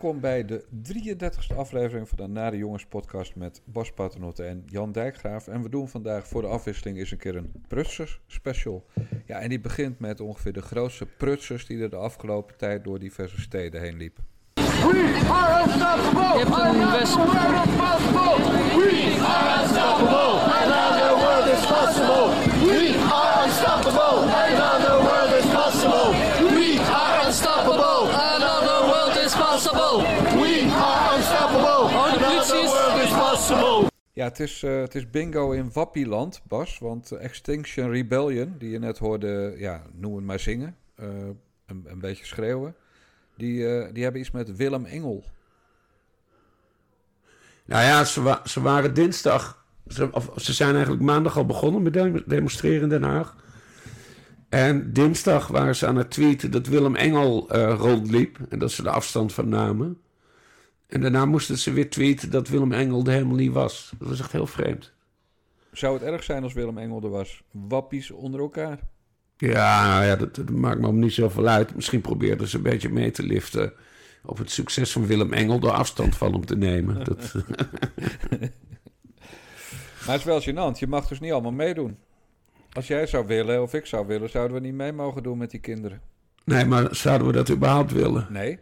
Welkom bij de 33e aflevering van de Nare Jongens podcast met Bas Paternotte en Jan Dijkgraaf. En we doen vandaag voor de afwisseling eens een keer een Prutsers special. Ja, en die begint met ongeveer de grootste prutsers die er de afgelopen tijd door diverse steden heen liepen. We are unstoppable! Je hebt een! We are unstoppable! And now the world is possible! We are unstoppable! And now the world is possible! Ja, het is, eh, het is bingo in Wappieland, Bas. Want Extinction Rebellion, die je net hoorde, ja, noem het maar zingen. eh, een, een beetje schreeuwen. Die, eh, die hebben iets met Willem Engel. Nou ja, ze, wa- ze waren dinsdag. Ze, of, ze zijn eigenlijk maandag al begonnen met dem- demonstreren in Den Haag. En dinsdag waren ze aan het tweeten dat Willem Engel rondliep. En dat ze de afstand van namen. En daarna moesten ze weer tweeten dat Willem Engel er helemaal niet was. Dat was echt heel vreemd. Zou het erg zijn als Willem Engel er was? Wappies onder elkaar. Ja, nou ja, dat, dat maakt me niet zoveel uit. Misschien probeerden ze een beetje mee te liften op het succes van Willem Engel door afstand van hem te nemen. Dat, Maar het is wel gênant. Je mag dus niet allemaal meedoen. Als jij zou willen, of ik zou willen, zouden we niet mee mogen doen met die kinderen. nee, maar zouden we dat überhaupt willen? Nee.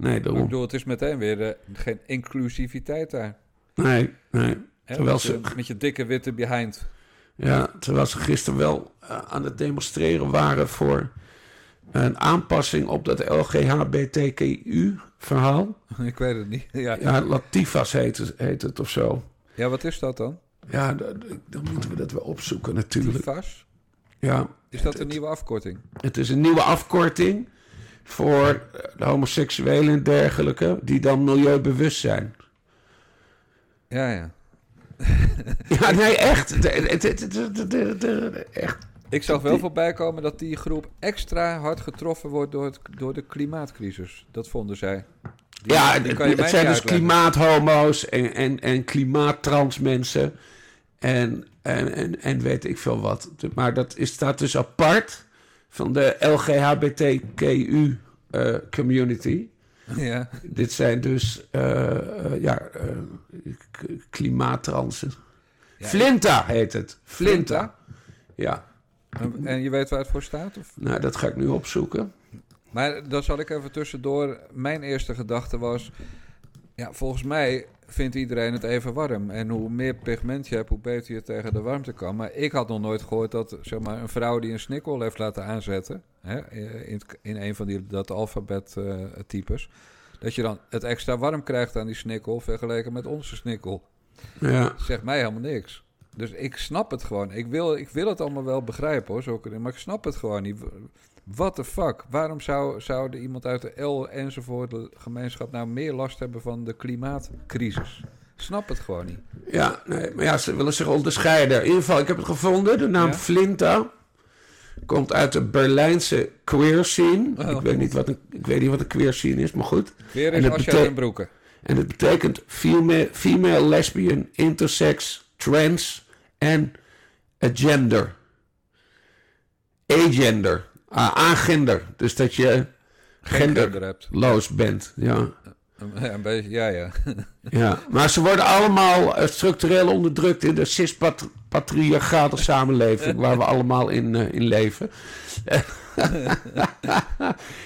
Nee, Maar ik daarom. bedoel, het is meteen weer eh, geen inclusiviteit daar. Nee, nee. Terwijl met, ze- je, met je dikke witte behind. Ja, terwijl ze gisteren wel eh, aan het demonstreren waren voor een aanpassing op dat LGHBTQU-verhaal. ik weet het niet. Ja, Ja, Latifas heet het, heet het of zo. ja wat is dat dan? Ja, dan moeten we dat wel opzoeken natuurlijk. TIFAS? Ja, Is dat een nieuwe afkorting? het is een nieuwe afkorting voor de homoseksuelen en dergelijke, die dan milieubewust zijn. Ja, ja. Ja, nee, echt. Echt. Ik zag wel voorbij komen dat die groep extra hard getroffen wordt door, het, door de klimaatcrisis. Dat vonden zij. Die- Ja, die het, zijn dus klimaathomo's en, en, en klimaattrans mensen. En, en, en, en weet ik veel wat. Maar dat is, staat dus apart van de LGHBTQU eh, community. Ja. Dit zijn dus eh, eh, ja, klimaattransen. Ja, Flinta heet het. Flinta. Ja, En, en je weet waar het voor staat? Of? nou dat ga ik nu opzoeken. Maar dan zal ik even tussendoor. Mijn eerste gedachte was. Ja, volgens mij vindt iedereen het even warm. En hoe meer pigment je hebt, hoe beter je tegen de warmte kan. Maar ik had nog nooit gehoord dat zeg maar, een vrouw die een snikkel heeft laten aanzetten. Hè, in, in een van die, dat alfabet-types. dat je dan het extra warm krijgt aan die snikkel. vergeleken met onze snikkel. Ja. Zegt mij helemaal niks. Dus ik snap het gewoon. Ik wil, ik wil het allemaal wel begrijpen hoor. Zo, maar ik snap het gewoon niet. What the fuck? Waarom zou, zou er iemand uit de L enzovoort de gemeenschap nou meer last hebben van de klimaatcrisis? Snap het gewoon niet. Ja, nee, maar ja, ze willen zich onderscheiden. In ieder geval, ik heb het gevonden. De naam Ja? Flinta komt uit de Berlijnse queer scene. Oh, ik, weet niet wat een, ik weet niet wat een queer scene is, maar goed. En is Asja bete- ten Broeke. En het betekent female, female lesbian, intersex, trans en agender. Agender. Ah, agender. Dus dat je genderloos bent. Ja. Ja, een beetje, ja, ja. Ja, maar ze worden allemaal eh, structureel onderdrukt in de cis-patriarchale samenleving waar we allemaal in, eh, in leven.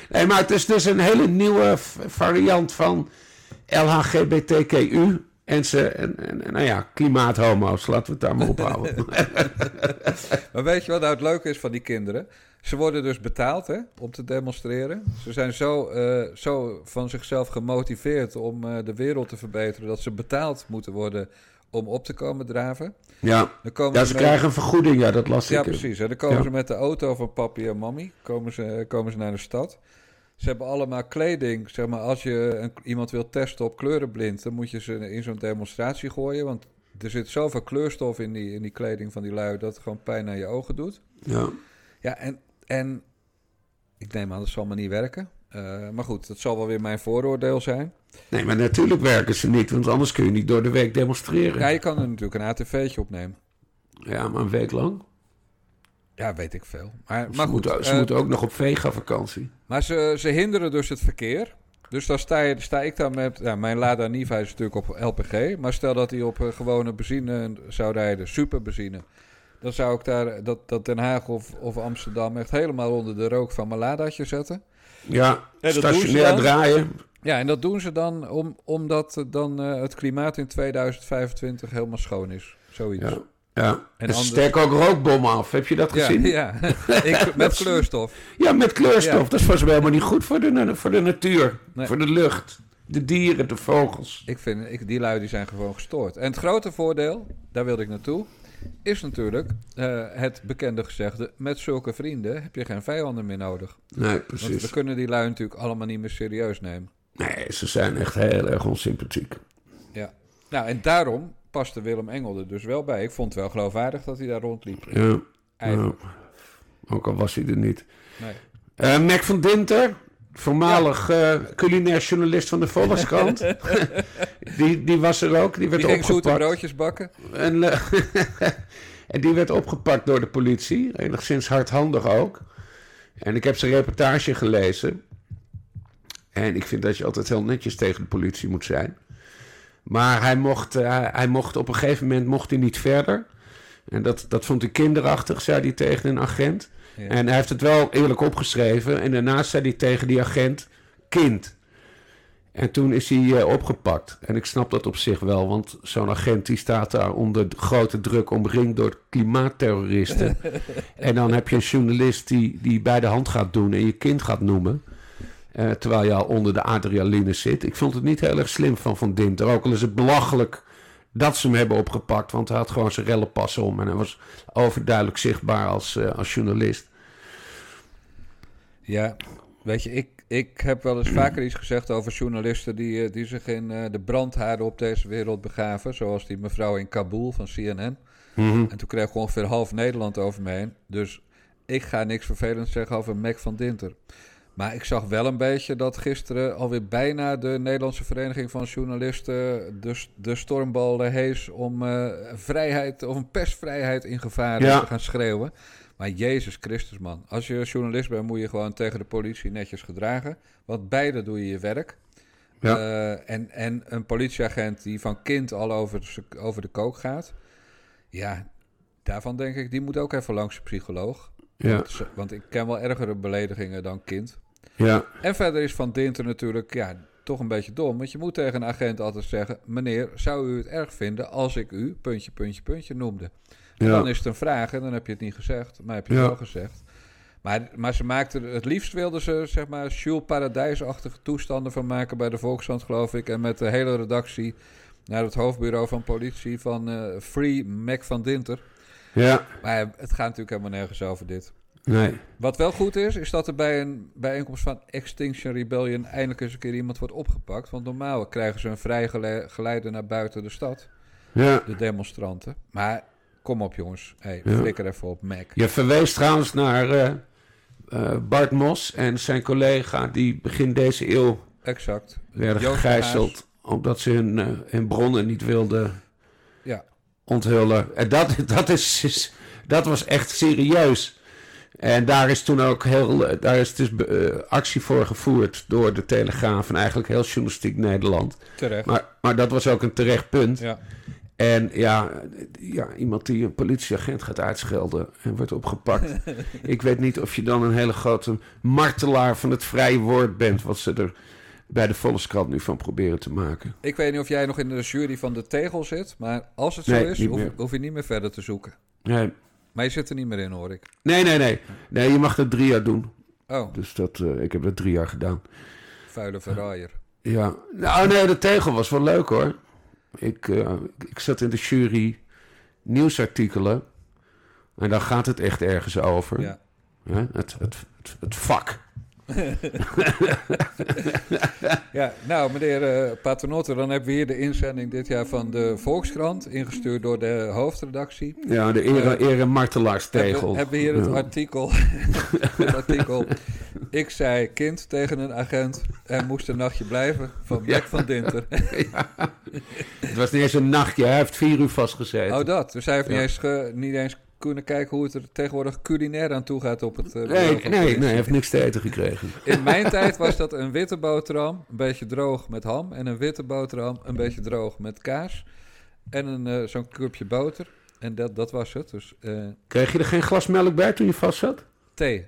nee, maar het is dus een hele nieuwe variant van LHGBTQU en, ze, en, en, en, nou ja, klimaathomo's. Laten we het daar maar op houden. Maar weet je wat nou het leuke is van die kinderen? Ze worden dus betaald hè, om te demonstreren. Ze zijn zo, eh, zo van zichzelf gemotiveerd om eh, de wereld te verbeteren... dat ze betaald moeten worden om op te komen draven. ja. Dan komen ja, ze met- krijgen een vergoeding. Ja, dat las Ja, ik. precies. hè. Dan komen Ja. ze met de auto van papi en mami komen ze, komen ze naar de stad. Ze hebben allemaal kleding. Zeg maar, als je een, iemand wil testen op kleurenblind... dan moet je ze in zo'n demonstratie gooien... want er zit zoveel kleurstof in die, in die kleding van die lui... dat het gewoon pijn aan je ogen doet. Ja. Ja, en, en ik neem aan dat zal maar niet werken. Eh, maar goed, dat zal wel weer mijn vooroordeel zijn. Nee, maar natuurlijk werken ze niet, want anders kun je niet door de week demonstreren. Ja, je kan er natuurlijk een ATV'tje opnemen. Ja, maar een week lang. Ja, weet ik veel. Maar, Ze, maar goed, moeten, ze eh, moeten ook nog op vega-vakantie. maar ze, ze hinderen dus het verkeer. Dus dan sta, je, sta ik dan met... Ja, mijn Lada Niva is natuurlijk op LPG. Maar stel dat hij op eh, gewone benzine zou rijden. Superbenzine. Dan zou ik daar dat, dat Den Haag of, of Amsterdam echt helemaal onder de rook van mijn Ladaatje zetten. Ja, stationair dan. draaien. Ja, en dat doen ze dan om, omdat dan eh, het klimaat in 2025 helemaal schoon is. Zoiets. Ja. Ja, en, anders- ze steken ook rookbommen af. Heb je dat gezien? ja. ik, met kleurstof. Ja, met kleurstof. Ja. Dat is volgens mij helemaal niet goed voor de, voor de natuur. Nee. Voor de lucht. De dieren, de vogels. Ik vind, ik, die lui die zijn gewoon gestoord. En het grote voordeel, daar wilde ik naartoe, is natuurlijk eh, het bekende gezegde... met zulke vrienden heb je geen vijanden meer nodig. Nee, Want precies. we kunnen die lui natuurlijk allemaal niet meer serieus nemen. Nee, ze zijn echt heel erg onsympathiek. Ja. Nou, en daarom paste Willem Engel er dus wel bij. Ik vond het wel geloofwaardig dat hij daar rondliep. Ja. Ook al was hij er niet. Nee. Eh Mac van Dinter, voormalig eh, culinair journalist van de Volkskrant. die, die was er ook. Die werd Die ging zoete opgepakt. broodjes bakken. En, eh, en die werd opgepakt door de politie. Enigszins hardhandig ook. En ik heb zijn reportage gelezen. En ik vind dat je altijd heel netjes tegen de politie moet zijn. Maar hij mocht, eh, hij mocht op een gegeven moment mocht hij niet verder. En dat, dat vond ik kinderachtig, zei hij tegen een agent. Ja. En hij heeft het wel eerlijk opgeschreven. En daarnaast zei hij tegen die agent: kind. En toen is hij eh, opgepakt. En ik snap dat op zich wel, want zo'n agent die staat daar onder grote druk omringd door klimaatterroristen. en dan heb je een journalist die, die bij de hand gaat doen en je kind gaat noemen. eh, terwijl je al onder de adrenaline zit. Ik vond het niet heel erg slim van Van Dinter. Ook al is het belachelijk dat ze hem hebben opgepakt. Want hij had gewoon zijn rellenpas om. En hij was overduidelijk zichtbaar als, eh, als journalist. Ja, weet je, ik, ik heb wel eens vaker iets gezegd over journalisten die, eh, die zich in eh, de brandhaarden op deze wereld begaven. Zoals die mevrouw in Kabul van CNN. En toen kreeg ik ongeveer half Nederland over me heen. Dus ik ga niks vervelends zeggen over Mac van Dinter. Maar ik zag wel een beetje dat gisteren alweer bijna de Nederlandse Vereniging van Journalisten de, de stormbal hees om eh, vrijheid of een persvrijheid in gevaar Ja. te gaan schreeuwen. Maar Jezus Christus man, als je journalist bent moet je gewoon tegen de politie netjes gedragen. Want beide doe je je werk. Ja. Eh, en, en een politieagent die van kind al over de, over de kook gaat. Ja, daarvan denk ik, die moet ook even langs de psycholoog. Ja, Want, want ik ken wel ergere beledigingen dan kind. Ja, En verder is Van Dinter natuurlijk ja, toch een beetje dom. Want je moet tegen een agent altijd zeggen... meneer, zou u het erg vinden als ik u puntje, puntje, puntje noemde? En dan is het een vraag en dan heb je het niet gezegd. Maar heb je het Ja. wel gezegd. Maar, maar ze maakten... Het liefst wilden ze, zeg maar, Jules Paradijsachtige toestanden van maken... bij de Volkskrant, geloof ik. En met de hele redactie naar het hoofdbureau van politie... van eh, Free Mac van Dinter. ja. Maar het gaat natuurlijk helemaal nergens over dit. Nee. Wat wel goed is, is dat er bij een bijeenkomst van Extinction Rebellion eindelijk eens een keer iemand wordt opgepakt. Want normaal krijgen ze een vrij gele- geleide naar buiten de stad, Ja. de demonstranten. Maar kom op jongens, hey, Ja. flikker even op Mac. Je verwees trouwens naar eh, eh, Bart Mos en zijn collega die begin deze eeuw Exact. werden Joost gegijzeld omdat ze hun, eh, hun bronnen niet wilden Ja. onthullen. En dat, dat, is, is- dat was echt serieus. En daar is toen ook heel, daar is dus eh, actie voor gevoerd door de Telegraaf en eigenlijk heel journalistiek Nederland. Terecht. Maar, maar dat was ook een terecht punt. Ja. En ja, ja, iemand die een politieagent gaat uitschelden en wordt opgepakt. ik weet niet of je dan een hele grote martelaar van het vrije woord bent, wat ze er bij de Volkskrant nu van proberen te maken. Ik weet niet of jij nog in de jury van de tegel zit, maar als het zo Nee, is, hoef, hoef je niet meer verder te zoeken. Nee, Maar je zit er niet meer in, hoor ik. nee, nee. Nee, nee je mag dat drie jaar doen. Oh, Dus dat, eh, ik heb dat drie jaar gedaan. vuile verraaier. Ja, nou nee, de tegel was wel leuk hoor. Ik, eh, ik zat in de jury nieuwsartikelen. En dan gaat het echt ergens over. Ja. Hè? Het, het, het, het vak. Ja, nou meneer Paternotte, dan hebben we hier de inzending dit jaar van de Volkskrant, ingestuurd door de hoofdredactie. Ja, de ere, Eh, ere martelaarstegel. Hebben, hebben we hier het Ja. artikel, het artikel. Ik zei kind tegen een agent en moest een nachtje blijven van Jack van Dinter. Het was niet eens een nachtje, hij heeft vier uur vastgezeten. Oh dat, dus hij heeft niet, Ja. eens ge- niet eens kunnen kijken hoe het er tegenwoordig culinair aan toe gaat op het... eh, Nee, nee, heeft niks te eten gekregen. In mijn tijd was dat een witte boterham, een beetje droog met ham. En een witte boterham, een beetje droog met kaas. En een, eh, zo'n cupje boter. En dat, dat was het. Dus eh, Kreeg je er geen glas melk bij toen je vast zat? thee.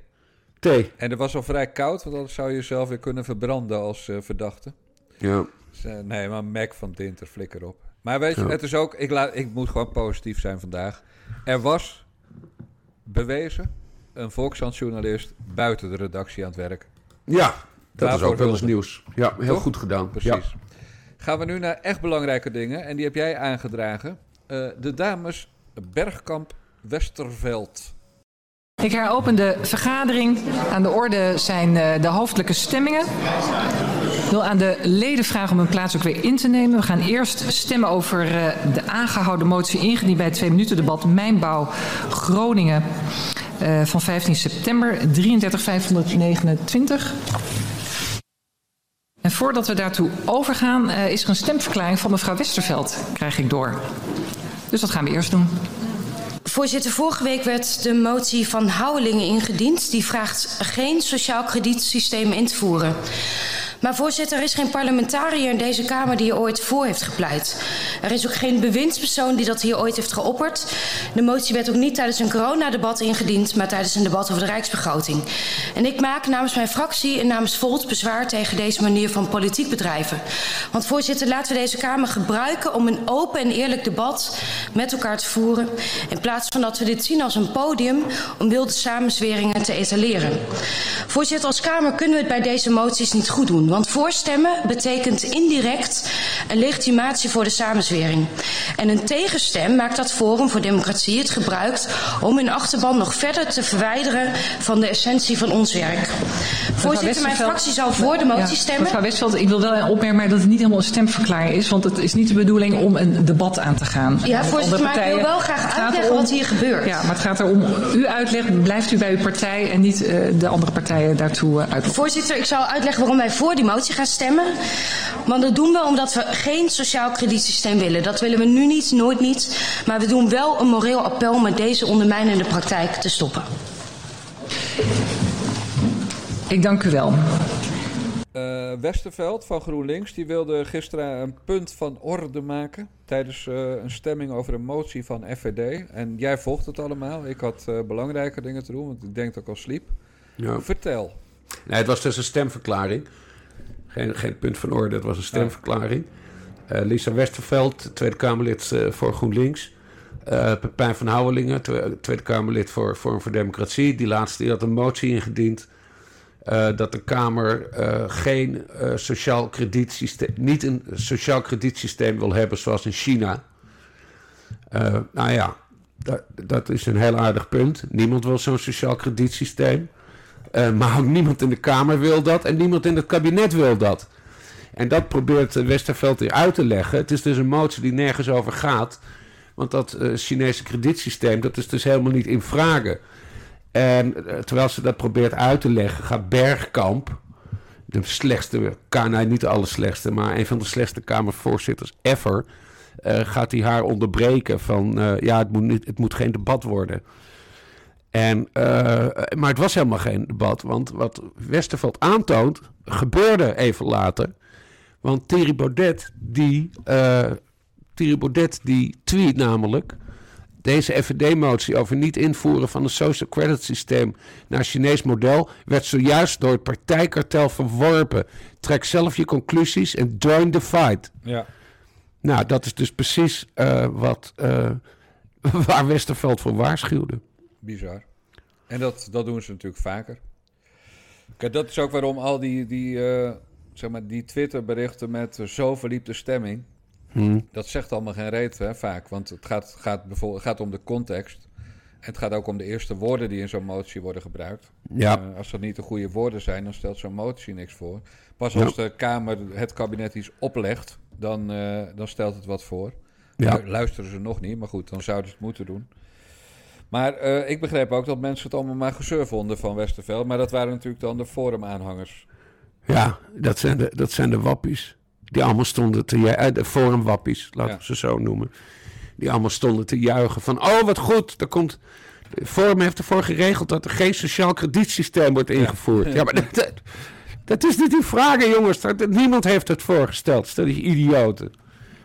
Thee. En het was al vrij koud, want anders zou je jezelf weer kunnen verbranden als verdachte. Ja. Dus, nee, maar Mac van Dinter, flikker op. Maar weet je, Ja. het is ook... Ik, laat, ik moet gewoon positief zijn vandaag. Er was bewezen een Volkskrant-journalist buiten de redactie aan het werk. Ja, dat is ook wel eens nieuws. Ja, heel Toch? goed gedaan. Precies. Ja. Gaan we nu naar echt belangrijke dingen. En die heb jij aangedragen. Eh, de dames Bergkamp Westerveld. Ik heropen de vergadering. Aan de orde zijn eh, de hoofdelijke stemmingen. Ik wil aan de leden vragen om hun plaats ook weer in te nemen. We gaan eerst stemmen over eh, de aangehouden motie ingediend bij het twee minuten debat Mijnbouw Groningen eh, van 15 september 33529. En voordat we daartoe overgaan, eh, is er een stemverklaring van mevrouw Westerveld, krijg ik door. Dus dat gaan we eerst doen. Voorzitter, vorige week werd de motie van Houwelingen ingediend. Die vraagt geen sociaal kredietsysteem in te voeren. Maar voorzitter, er is geen parlementariër in deze Kamer die er ooit voor heeft gepleit. Er is ook geen bewindspersoon die dat hier ooit heeft geopperd. De motie werd ook niet tijdens een coronadebat ingediend, maar tijdens een debat over de Rijksbegroting. En ik maak namens mijn fractie en namens Volt bezwaar tegen deze manier van politiek bedrijven. Want voorzitter, laten we deze Kamer gebruiken om een open en eerlijk debat met elkaar te voeren. In plaats van dat we dit zien als een podium om wilde samenzweringen te etaleren. Voorzitter, als Kamer kunnen we het bij deze moties niet goed doen. Want voorstemmen betekent indirect een legitimatie voor de samenzwering. En een tegenstem maakt dat Forum voor Democratie het gebruikt om hun achterban nog verder te verwijderen van de essentie van ons werk. Voorzitter, mijn fractie zal voor de motie Ja, stemmen. Mevrouw Westveld, ik wil wel opmerken dat het niet helemaal een stemverklaring is. Want het is niet de bedoeling om een debat aan te gaan. Ja, voorzitter, maar ik wil wel graag uitleggen wat hier gebeurt. Ja, maar het gaat erom, u uitlegt, blijft u bij uw partij en niet eh, de andere partijen daartoe uh. Voorzitter, ik zal uitleggen waarom wij voor die motie gaan stemmen. Want dat doen we omdat we geen sociaal kredietsysteem willen. Dat willen we nu niet, nooit niet. Maar we doen wel een moreel appel om met deze ondermijnende praktijk te stoppen. Ik dank u wel. Eh, Westerveld van GroenLinks die wilde gisteren een punt van orde maken tijdens eh, een stemming over een motie van FVD. En jij volgt het allemaal. Ik had eh, belangrijke dingen te doen, want ik denk dat ik al sliep. Ja. Vertel. Nee, het was dus een stemverklaring. Geen, geen punt van orde, het was een stemverklaring. Eh, Lisa Westerveld, Tweede Kamerlid eh, voor GroenLinks. Eh Pepijn van Houwelingen, Twe- Tweede Kamerlid voor Forum voor Democratie. Die laatste die had een motie ingediend... eh, dat de Kamer eh, geen eh, sociaal kredietsysteem... niet een sociaal kredietsysteem wil hebben zoals in China. Nou ja, dat, dat is een heel aardig punt. Niemand wil zo'n sociaal kredietsysteem. Maar ook niemand in de Kamer wil dat en niemand in het kabinet wil dat. En dat probeert Westerveld hier uit te leggen. Het is dus een motie die nergens over gaat. Want dat Chinese kredietsysteem, dat is dus helemaal niet in vragen. En eh, terwijl ze dat probeert uit te leggen, gaat Bergkamp, de slechtste, nee, niet de allerslechtste, maar een van de slechtste Kamervoorzitters ever, eh, gaat hij haar onderbreken van, eh, ja, het moet, niet, het moet geen debat worden. En, maar het was helemaal geen debat, want wat Westerveld aantoont, gebeurde even later. Want Thierry Baudet, die, Thierry Baudet, die tweet namelijk... Deze FVD-motie over niet invoeren van een social credit systeem naar Chinees model werd zojuist door het partijkartel verworpen. Trek zelf je conclusies en join the fight. Ja. Nou, dat is dus precies eh, wat, eh, waar Westerveld voor waarschuwde. Bizar. En dat, dat doen ze natuurlijk vaker. Kijk, dat is ook waarom al die, die, eh, zeg maar, die Twitter-berichten met zo verliepte stemming... Dat zegt allemaal geen reet, hè, vaak. Want het gaat, gaat, bijvoorbeeld, gaat om de context. En het gaat ook om de eerste woorden die in zo'n motie worden gebruikt. Ja. Eh, als dat niet de goede woorden zijn, dan stelt zo'n motie niks voor. Pas als de Kamer het kabinet iets oplegt, dan, eh, dan stelt het wat voor. Ja. Lu- Luisteren ze nog niet, maar goed, dan zouden ze het moeten doen. Maar eh, ik begreep ook dat mensen het allemaal maar gezeur vonden van Westerveld. Maar dat waren natuurlijk dan de Forum-aanhangers. Ja, dat zijn de, dat zijn de wappies. Die allemaal stonden te... ja, eh, forumwappies, laten Ja. we ze zo noemen. Die allemaal stonden te juichen van, oh wat goed, er komt... Forum heeft ervoor geregeld dat er geen sociaal kredietsysteem wordt ingevoerd. Ja, maar dat, dat is niet die vragen, jongens. Dat, niemand heeft het voorgesteld. Stel die idioten.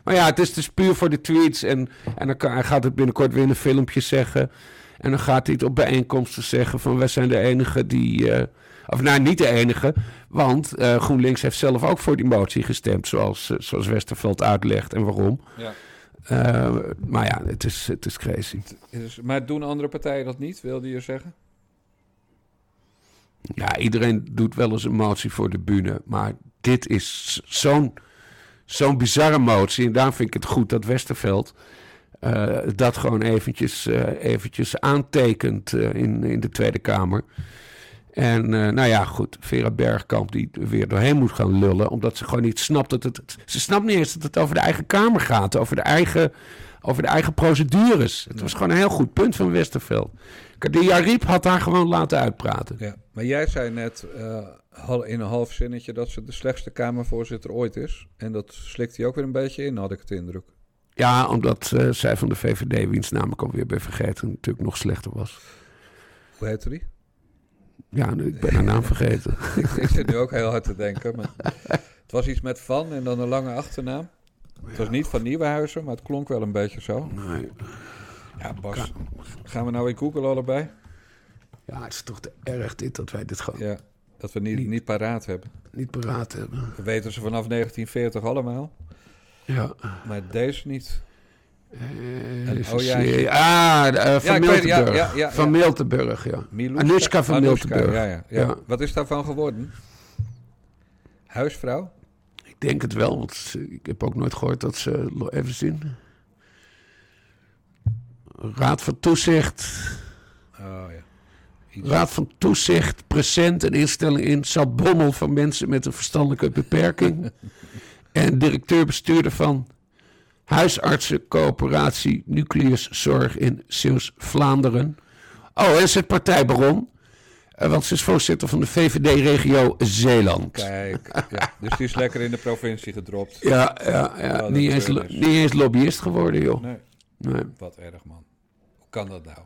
Maar ja, het is dus puur voor de tweets. En, en dan kan, hij gaat het binnenkort weer in een filmpje zeggen. En dan gaat hij het op bijeenkomsten zeggen van... wij zijn de enige die... eh, of nou, niet de enige. Want eh, GroenLinks heeft zelf ook voor die motie gestemd. Zoals, eh, zoals Westerveld uitlegt en waarom. Ja. Eh, maar ja, het is, het is crazy. Is- maar doen andere partijen dat niet, wilde je zeggen? Ja, iedereen doet wel eens een motie voor de bühne. Maar dit is zo'n zo'n bizarre motie. En daarom vind ik het goed dat Westerveld dat gewoon eventjes, eh, eventjes aantekent in, in de Tweede Kamer. En eh, nou ja, goed, Vera Bergkamp die er weer doorheen moet gaan lullen. Omdat ze gewoon niet snapt dat het... Ze snapt niet eens dat het over de eigen Kamer gaat. Over de eigen, over de eigen procedures. Het was gewoon een heel goed punt van Westerveld. De Jariep had haar gewoon laten uitpraten. Ja. Maar jij zei net eh, in een half zinnetje dat ze de slechtste Kamervoorzitter ooit is. En dat slikt hij ook weer een beetje in, had ik het indruk. Ja, omdat eh, zij van de VVD, wiens naam ik alweer ben vergeten, natuurlijk nog slechter was. Hoe heette die? Ja, nu, ik ben haar naam vergeten. ik, ik zit nu ook heel hard te denken. Maar het was iets met Van en dan een lange achternaam. Het was niet van Nieuwenhuizen, maar het klonk wel een beetje zo. Nee. Ja, Bas, gaan we nou in Google allebei? Ja, het is toch te erg dit dat wij dit gewoon Ja, dat we niet, Niet. niet paraat hebben. niet paraat hebben. We weten ze vanaf 1940 allemaal, Ja. maar deze niet. Even oh ja, je- ah, van ja, Miltenburg. ja, ja, van. Miltenburg, ja. Miluska? Anushka van Anushka, Miltenburg. Ja, ja, ja. Ja. Wat is daarvan geworden? Huisvrouw? Ik denk het wel, want ze- ik heb ook nooit gehoord dat ze... Even zien. Raad van Toezicht. Oh ja. Iets. Raad van Toezicht, present en instelling in Sabommel van mensen met een verstandelijke beperking. en directeur-bestuurder van Huisartsencoöperatie Nucleus Zorg in Zeeuws-Vlaanderen. Oh, en ze is partijbaron. eh, Want ze is voorzitter van de VVD-regio Zeeland. Kijk, ja. dus die is lekker in de provincie gedropt. Ja, ja, ja. niet, eens, niet lobbyist geworden, joh. Nee, Nee. wat erg man. Hoe kan dat nou?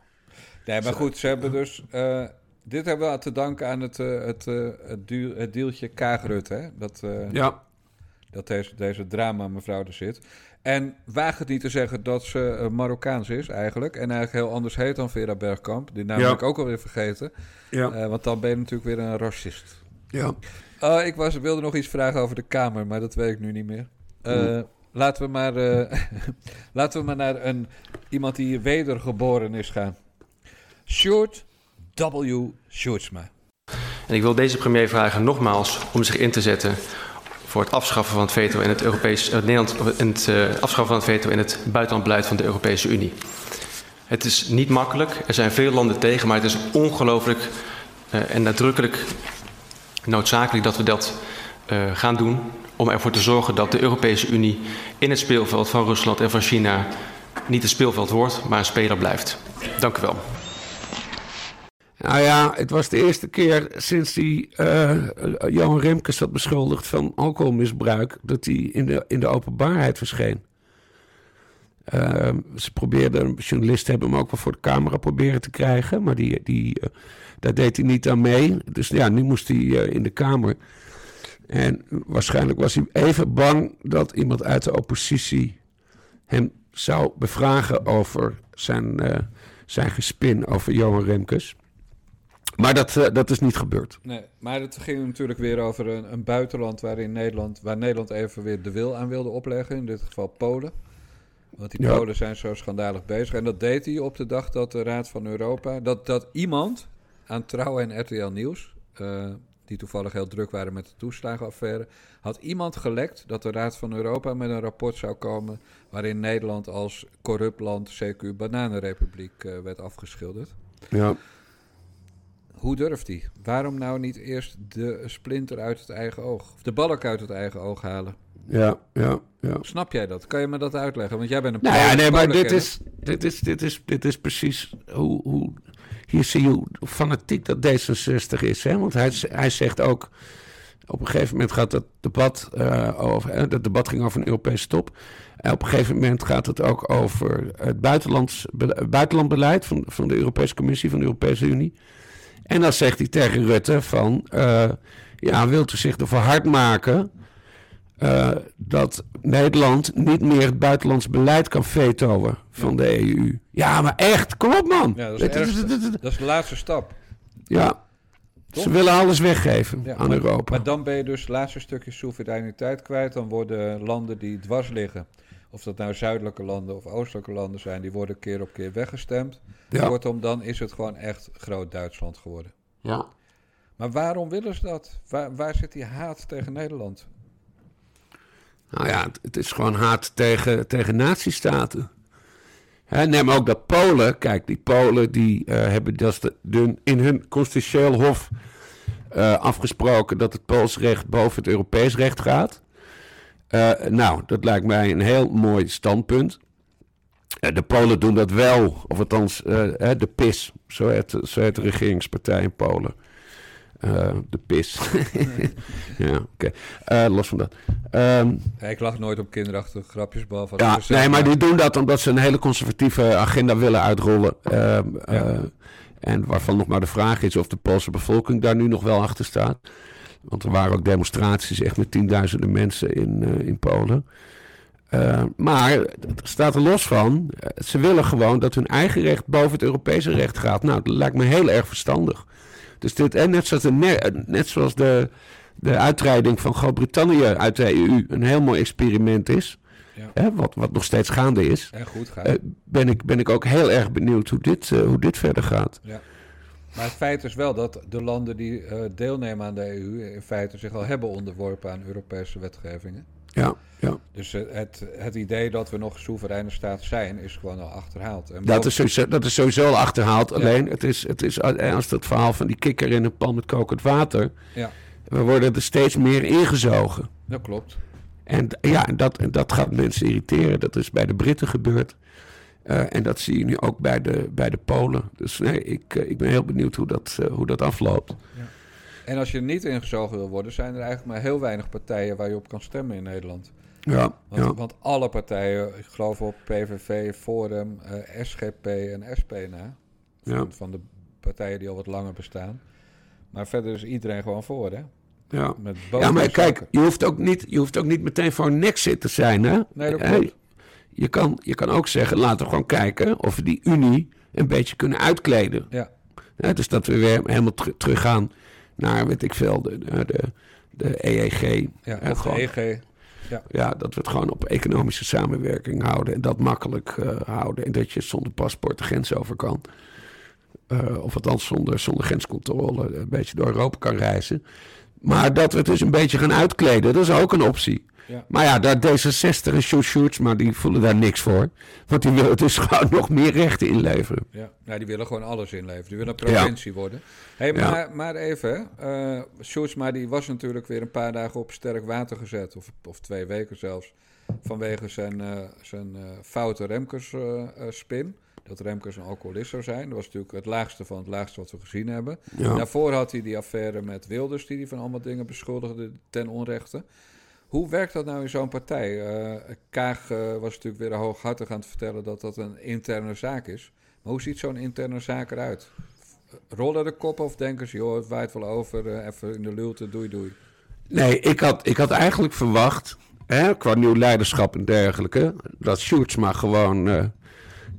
Nee, maar goed, ze hebben dus... eh, dit hebben we te danken aan het, eh, het, eh, het, duur, het deeltje Kaagrutte, hè? Dat, Ja, dat deze, deze drama mevrouw er zit. En waag het niet te zeggen dat ze eh, Marokkaans is eigenlijk. En eigenlijk heel anders heet dan Vera Bergkamp. Die naam Ja. heb ik ook alweer vergeten. ja, Eh, want dan ben je natuurlijk weer een racist. ja. Oh, ik was, wilde nog iets vragen over de Kamer, maar dat weet ik nu niet meer. Eh, laten, we maar, eh, laten we maar naar een, iemand die wedergeboren is gaan. Sjoerd W. Sjoerdsma. En ik wil deze premier vragen nogmaals om zich in te zetten voor het afschaffen van het veto in het Europees eh, Nederland in het eh, afschaffen van het veto het buitenlandbeleid van de Europese Unie. Het is niet makkelijk, er zijn veel landen tegen, maar het is ongelooflijk eh, en nadrukkelijk noodzakelijk dat we dat eh, gaan doen om ervoor te zorgen dat de Europese Unie in het speelveld van Rusland en van China niet een speelveld wordt, maar een speler blijft. Dank u wel. Nou ja, het was de eerste keer sinds die eh, Johan Remkes had beschuldigd van alcoholmisbruik... dat hij in de, in de openbaarheid verscheen. Eh, ze probeerden, journalisten hebben hem ook wel voor de camera proberen te krijgen... maar die, die, eh, daar deed hij niet aan mee. Dus ja, nu moest hij in de Kamer. En waarschijnlijk was hij even bang dat iemand uit de oppositie... hem zou bevragen over zijn, zijn gespin over Johan Remkes... Maar dat, eh, dat is niet gebeurd. Nee, maar het ging natuurlijk weer over een, een buitenland waarin Nederland, waar Nederland even weer de wil aan wilde opleggen. In dit geval Polen. Want die Ja. Polen zijn zo schandalig bezig. En dat deed hij op de dag dat de Raad van Europa... dat, dat iemand aan Trouw en RTL Nieuws... eh, die toevallig heel druk waren met de toeslagenaffaire... had iemand gelekt dat de Raad van Europa met een rapport zou komen... waarin Nederland als corrupt land, CQ Bananenrepubliek, eh, werd afgeschilderd. Ja. Hoe durft hij? Waarom nou niet eerst de splinter uit het eigen oog? Of de balk uit het eigen oog halen? Ja, ja, ja. Snap jij dat? Kan je me dat uitleggen? Want jij bent een Nou ja, nee, maar dit is, dit, is, dit, is, dit is precies hoe, hoe... Hier zie je hoe fanatiek dat D66 is. Hè? Want hij, hij zegt ook... Op een gegeven moment gaat het debat uh, over. Het debat ging over een Europese top. En op een gegeven moment gaat het ook over het buitenlands, buitenlandbeleid van, van de Europese Commissie, van de Europese Unie. En dan zegt hij tegen Rutte van. Uh, ja, wilt u zich ervoor hard maken. dat Nederland niet meer het buitenlands beleid kan vetoen van de EU. Ja, maar echt, kom op man. Ja, dat, is ergste, dat is de laatste stap. Ja, ze willen alles weggeven Ja, aan maar, Europa. Maar dan ben je dus het laatste stukje soevereiniteit kwijt. Dan worden landen die dwars liggen, of dat nou zuidelijke landen of oostelijke landen zijn, die worden keer op keer weggestemd. Ja. Kortom, dan is het gewoon echt groot Duitsland geworden. Ja. Maar waarom willen ze dat? Waar, waar zit die haat tegen Nederland? Nou ja, het, is gewoon haat tegen, tegen nazistaten. Hè, neem ook dat Polen. Kijk, die Polen die eh, hebben dat de, de- in hun constitutioneel hof eh, afgesproken dat het Pools recht boven het Europees recht gaat. Eh, nou, dat lijkt mij een heel mooi standpunt. Eh, de Polen doen dat wel, of althans eh, de PIS, zo heet, zo heet de regeringspartij in Polen. De PIS. ja, oké. Los van dat. Ja, ik lach nooit op kinderachtige grapjes, behalve ja, nee, maar die doen dat omdat ze een hele conservatieve agenda willen uitrollen. Ehm, eh, en waarvan nog maar de vraag is of de Poolse bevolking daar nu nog wel achter staat. Want er waren ook demonstraties echt met tienduizenden mensen in, eh, in Polen. Eh, maar het staat er los van. eh, Ze willen gewoon dat hun eigen recht boven het Europese recht gaat. Nou, dat lijkt me heel erg verstandig. Dus dit, en net zoals, de, ne- net zoals de, de uittreding van Groot-Brittannië uit de EU een heel mooi experiment is. Ja. Hè, wat, wat nog steeds gaande is. En goed eh, ben, ik, ben ik ook heel erg benieuwd hoe dit, hoe dit verder gaat. Ja. Maar het feit is wel dat de landen die eh, deelnemen aan de EU in feite zich al hebben onderworpen aan Europese wetgevingen. Ja, ja. Dus eh, het, het idee dat we nog soevereine staat zijn, is gewoon al achterhaald. En Dat, is sowieso, dat is sowieso al achterhaald. Alleen, het is, het is eh, als het verhaal van die kikker in een pan met kokend water. Ja, We worden er steeds meer ingezogen. dat klopt. En ja, dat, en dat gaat mensen irriteren. Dat is bij de Britten gebeurd. Eh, en dat zie je nu ook bij de, bij de Polen. Dus nee, ik, eh, ik ben heel benieuwd hoe dat, eh, hoe dat afloopt. En als je niet ingezogen wil worden, zijn er eigenlijk maar heel weinig partijen waar je op kan stemmen in Nederland. Ja, Want, ja. want alle partijen, ik geloof op PVV, Forum, SGP en SP na. Van, Ja. van de partijen die al wat langer bestaan. Maar verder is iedereen gewoon voor, hè? ja. Met Ja, maar kijk, je hoeft ook niet, je hoeft ook niet meteen voor een nexit te zijn, hè? Nee, dat klopt. Je kan, je kan ook zeggen, laten we gewoon kijken of we die Unie een beetje kunnen uitkleden. Ja, dus dat we weer helemaal ter- teruggaan naar, weet ik veel, de, de, de, EEG. ja Hè, of de gewoon, EG. ja, dat we het gewoon op economische samenwerking houden en dat makkelijk eh, houden. En dat je zonder paspoort de grens over kan. Eh, of althans zonder, zonder grenscontrole een beetje door Europa kan reizen. Maar dat we het dus een beetje gaan uitkleden, dat is ook een optie. Ja. Maar ja, daar D66 en Sjoerd maar die voelen daar niks voor. Want die willen dus gewoon nog meer rechten inleveren. Ja. ja, die willen gewoon alles inleveren. Die willen een provincie worden. Hey, Ja. maar, maar even, Sjoerdsma die was natuurlijk weer een paar dagen op sterk water gezet. Of, of twee weken zelfs. Vanwege zijn, eh, zijn eh, foute Remkers-spin. dat Remkers een alcoholist zou zijn. Dat was natuurlijk het laagste van het laagste wat we gezien hebben. Daarvoor had hij die affaire met Wilders, die hij van allemaal dingen beschuldigde ten onrechte. Hoe werkt dat nou in zo'n partij? Eh, Kaag eh, was natuurlijk weer hooghartig aan het vertellen dat dat een interne zaak is. Maar hoe ziet zo'n interne zaak eruit? Rollen de koppen of denken ze, joh, het waait wel over, eh, even in de lulte, doei doei. Nee, ik had, ik had eigenlijk verwacht, hè, qua nieuw leiderschap en dergelijke, dat Sjoerdsma gewoon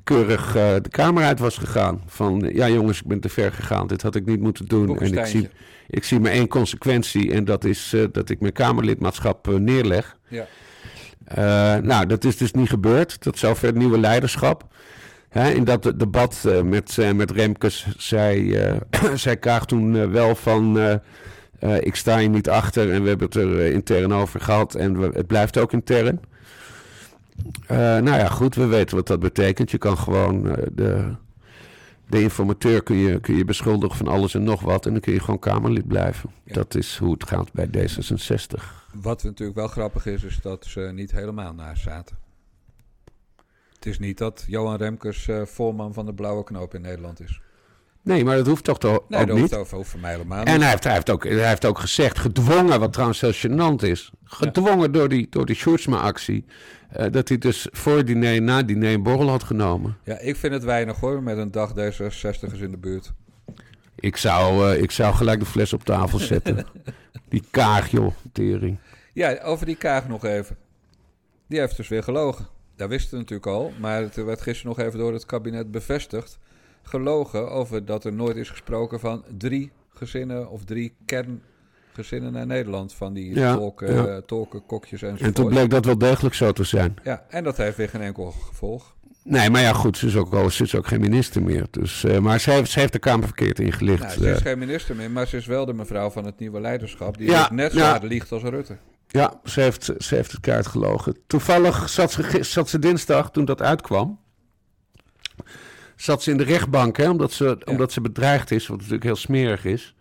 keurig eh, de Kamer uit was gegaan. Van, ja jongens, ik ben te ver gegaan, dit had ik niet moeten doen. En ik zie, ik zie maar één consequentie en dat is eh, dat ik mijn Kamerlidmaatschap eh, neerleg. Ja, nou, dat is dus niet gebeurd. Tot zover het nieuwe leiderschap. Hè, in dat debat met, met Remkes zei, zei Kaag toen wel van... ik sta hier niet achter en we hebben het er intern over gehad. En we, het blijft ook intern. Eh, nou ja, goed, we weten wat dat betekent. Je kan gewoon eh, de, de informateur kun je, kun je beschuldigen van alles en nog wat. En dan kun je gewoon Kamerlid blijven. Ja. Dat is hoe het gaat bij D66. wat natuurlijk wel grappig is, is dat ze niet helemaal naast zaten. Het is niet dat Johan Remkes eh, voorman van de blauwe knoop in Nederland is. Nee, maar dat hoeft toch toch Nee, ook dat niet? hoeft over mij helemaal En niet. hij heeft, hij, heeft ook, hij heeft ook gezegd, gedwongen, wat trouwens heel gênant is. Gedwongen door die, door die Sjoerdsma-actie. eh, dat hij dus voor diner, na diner een borrel had genomen. Ja, ik vind het weinig hoor, met een dag D66'ers in de buurt. Ik zou, eh, ik zou gelijk de fles op tafel zetten. die kaag, joh, tering. Ja, over die Kaag nog even. Die heeft dus weer gelogen. Dat wisten we natuurlijk al, maar het werd gisteren nog even door het kabinet bevestigd. Gelogen over dat er nooit is gesproken van drie gezinnen of drie kerngezinnen naar Nederland. Van die Ja, tolken, ja. eh, tolken, kokjes enzovoort. En toen bleek dat wel degelijk zo te zijn. Ja, en dat heeft weer geen enkel gevolg. Nee, maar ja, goed, ze is ook, al- ze is ook geen minister meer. Dus, eh, maar ze heeft, ze heeft de Kamer verkeerd ingelicht. Nou, ze is eh. geen minister meer, maar ze is wel de mevrouw van het nieuwe leiderschap. Die Ja, net zo hard liegt als Rutte. Ja, ze heeft, ze heeft het kaart gelogen. Toevallig zat ze, zat ze dinsdag, toen dat uitkwam... zat ze in de rechtbank, hè, omdat, ze, omdat ze bedreigd is... wat natuurlijk heel smerig is.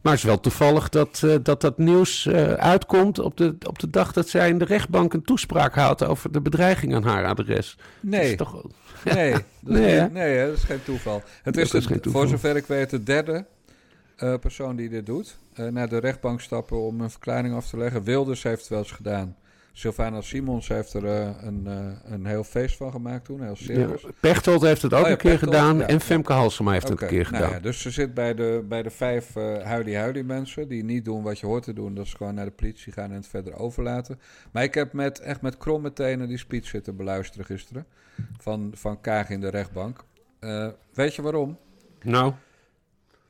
Maar het is wel toevallig dat eh, dat, dat nieuws eh, uitkomt... Op de, op de dag dat zij in de rechtbank een toespraak houdt... over de bedreiging aan haar adres. Dat Nee. is toch... Nee, dat, Nee, is, niet- nee hè, dat is geen toeval. Het Dat is, geen toeval. voor zover ik weet de derde eh, persoon die dit doet. Naar de rechtbank stappen om een verklaring af te leggen. Wilders heeft het wel eens gedaan. Sylvana Simons heeft er eh, een, eh, een heel feest van gemaakt toen, heel Ja, circus. Pechtold heeft het ook Oh ja, een keer Pechtold, gedaan... ja. en Femke Halsema heeft het Oké, een keer nou gedaan. ja, dus ze zit bij de, bij de vijf eh huidy-huidy mensen die niet doen wat je hoort te doen. Dat is gewoon naar de politie gaan en het verder overlaten. Maar ik heb met, echt met kromme tenen die speech zitten beluisteren gisteren. Van, van Kaag in de rechtbank. Weet je waarom? Nou,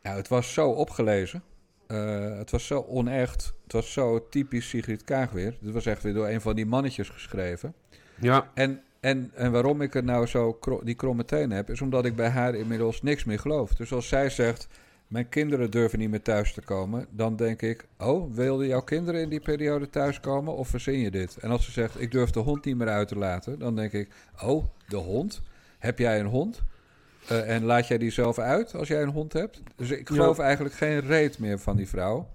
Ja, het was zo opgelezen. Eh, het was zo onecht. Het was zo typisch Sigrid Kaag weer. Het was echt weer door een van die mannetjes geschreven. ja... En, en, en waarom ik er nou zo kro- die kromme tenen heb, is omdat ik bij haar inmiddels niks meer geloof. Dus als zij zegt, mijn kinderen durven niet meer thuis te komen, dan denk ik, oh, wilden jouw kinderen in die periode thuiskomen of verzin je dit? En als ze zegt, ik durf de hond niet meer uit te laten, dan denk ik, oh, de hond? Heb jij een hond? Eh, en laat jij die zelf uit als jij een hond hebt? Dus ik geloof eigenlijk geen reet meer van die vrouw.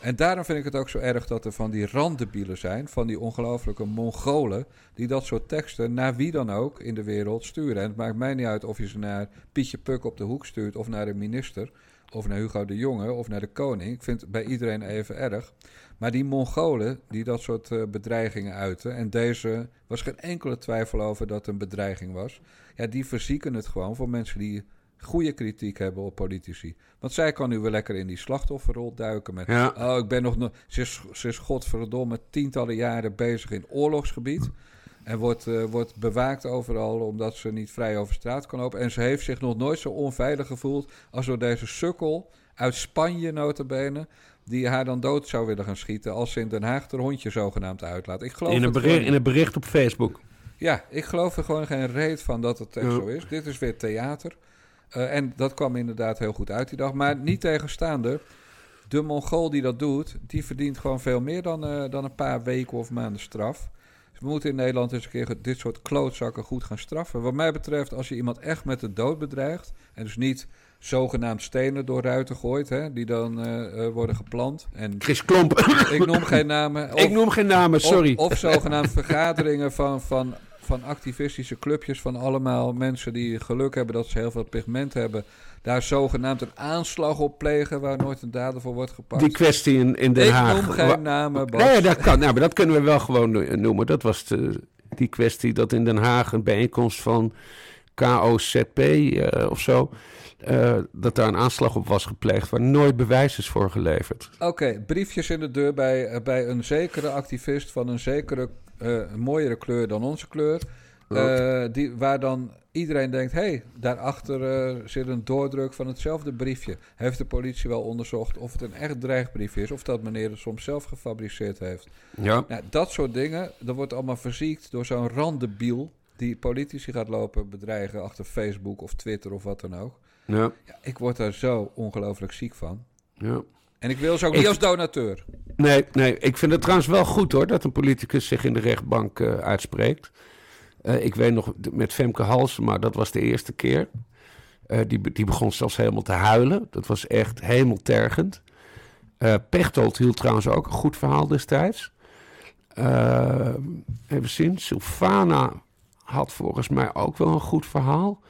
En daarom vind ik het ook zo erg dat er van die randdebielen zijn, van die ongelofelijke Mongolen, die dat soort teksten naar wie dan ook in de wereld sturen. En het maakt mij niet uit of je ze naar Pietje Puk op de hoek stuurt, of naar de minister, of naar Hugo de Jonge, of naar de koning. Ik vind het bij iedereen even erg. Maar die Mongolen die dat soort eh, bedreigingen uiten, en deze was geen enkele twijfel over dat het een bedreiging was, ja, die verzieken het gewoon voor mensen die goede kritiek hebben op politici. Want zij kan nu weer lekker in die slachtofferrol duiken met... Ja. Oh, ik ben nog... no- Ze is, ze is godverdomme tientallen jaren bezig in oorlogsgebied. En wordt, eh, wordt bewaakt overal omdat ze niet vrij over straat kan lopen. En ze heeft zich nog nooit zo onveilig gevoeld als door deze sukkel uit Spanje notabene... die haar dan dood zou willen gaan schieten als ze in Den Haag haar hondje zogenaamd uitlaat. Ik geloof In een, het bericht, in een bericht op Facebook. ja, ik geloof er gewoon geen reet van dat het echt Ja. zo is. Dit is weer theater. Eh, en dat kwam inderdaad heel goed uit die dag. Maar niet tegenstaande, de Mongool die dat doet, die verdient gewoon veel meer dan, eh, dan een paar weken of maanden straf. We moeten in Nederland eens een keer dit soort klootzakken goed gaan straffen. Wat mij betreft, als je iemand echt met de dood bedreigt, en dus niet zogenaamd stenen door ruiten gooit, hè, die dan eh, eh, worden geplant. En Chris Klomp. ik noem geen namen. ik noem geen namen, sorry. Of, of zogenaamd vergaderingen van, van, van activistische clubjes van allemaal mensen die geluk hebben dat ze heel veel pigment hebben. Daar zogenaamd een aanslag op plegen waar nooit een dader voor wordt gepakt. Die kwestie in, in Den ik Haag. noem geen namen, Bas. Nee, dat kan. Nou, maar dat kunnen we wel gewoon no- noemen. Dat was de, die kwestie dat in Den Haag een bijeenkomst van KOZP eh, of zo. eh, dat daar een aanslag op was gepleegd waar nooit bewijs is voor geleverd. Oké, briefjes in de deur bij, eh, bij een zekere activist van een zekere eh, mooiere kleur dan onze kleur. Eh, die, waar dan iedereen denkt, hé, hey, daarachter eh, zit een doordruk van hetzelfde briefje. Heeft de politie wel onderzocht of het een echt dreigbrief is... of dat meneer het soms zelf gefabriceerd heeft. Ja. Nou, dat soort dingen, dat wordt allemaal verziekt door zo'n randebiel... die politici gaat lopen bedreigen achter Facebook of Twitter of wat dan ook. Ja. Ja, ik word daar zo ongelooflijk ziek van. ja. En ik wil ze ook Ik- niet als donateur. Nee, nee, ik vind het trouwens wel goed hoor dat een politicus zich in de rechtbank eh, uitspreekt. Eh, ik weet nog met Femke Halsema, dat was de eerste keer. Eh, die, die begon zelfs helemaal te huilen. Dat was echt hemeltergend. Pechtold hield trouwens ook een goed verhaal destijds. Even zien, Sylvana had volgens mij ook wel een goed verhaal.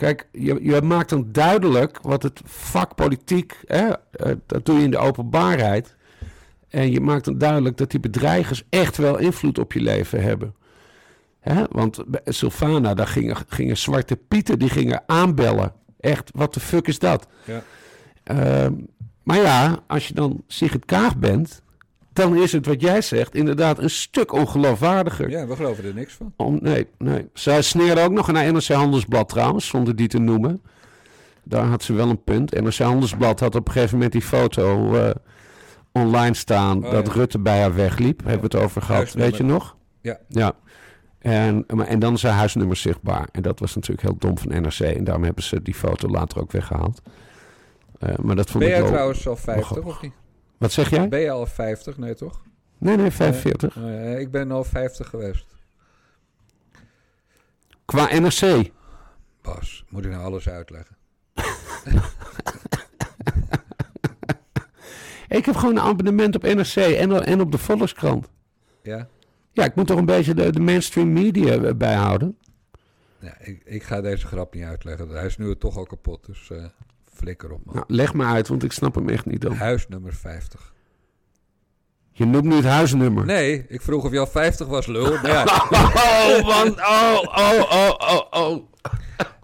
Kijk, je, je maakt dan duidelijk wat het vak politiek, hè, eh, dat doe je in de openbaarheid. En je maakt dan duidelijk dat die bedreigers echt wel invloed op je leven hebben. Hè? Want bij Sylvana, daar gingen, gingen zwarte pieten, die gingen aanbellen. Echt, wat de fuck is dat? Ja. Ehm, maar ja, als je dan Sigrid Kaag bent, dan is het wat jij zegt inderdaad een stuk ongeloofwaardiger. Ja, we geloven er niks van. Om, nee, nee. Zij sneerde ook nog naar NRC Handelsblad trouwens, zonder die te noemen. Daar had ze wel een punt. NRC Handelsblad had op een gegeven moment die foto eh, online staan... Oh, dat ja. Rutte bij haar wegliep. Hebben we het over gehad, Huisnummer. weet je nog? Ja. Ja. En, maar, en dan is haar huisnummer zichtbaar. En dat was natuurlijk heel dom van NRC. En daarom hebben ze die foto later ook weggehaald. Eh, maar dat vond Ben ik jij trouwens al 50 grappig. of niet? Wat zeg jij? Ben je al 50? Nee, toch? Nee, nee, 45. Oh ja, ik ben al 50 geweest. Qua NRC. Bas, moet ik nou alles uitleggen? Ik heb gewoon een abonnement op NRC en, en op de Volkskrant. Ja? Ja, ik moet toch een beetje de, de mainstream media eh, bijhouden. ja ik, ik ga deze grap niet uitleggen. Hij is nu toch al kapot, dus eh, flikker op man. Nou, leg maar uit, want ik snap hem echt niet dan. Huis nummer 50. Je noemt nu het huisnummer. Nee, ik vroeg of je al 50 was, lul. Ja, Oh, man. Oh, oh, oh, oh, oh.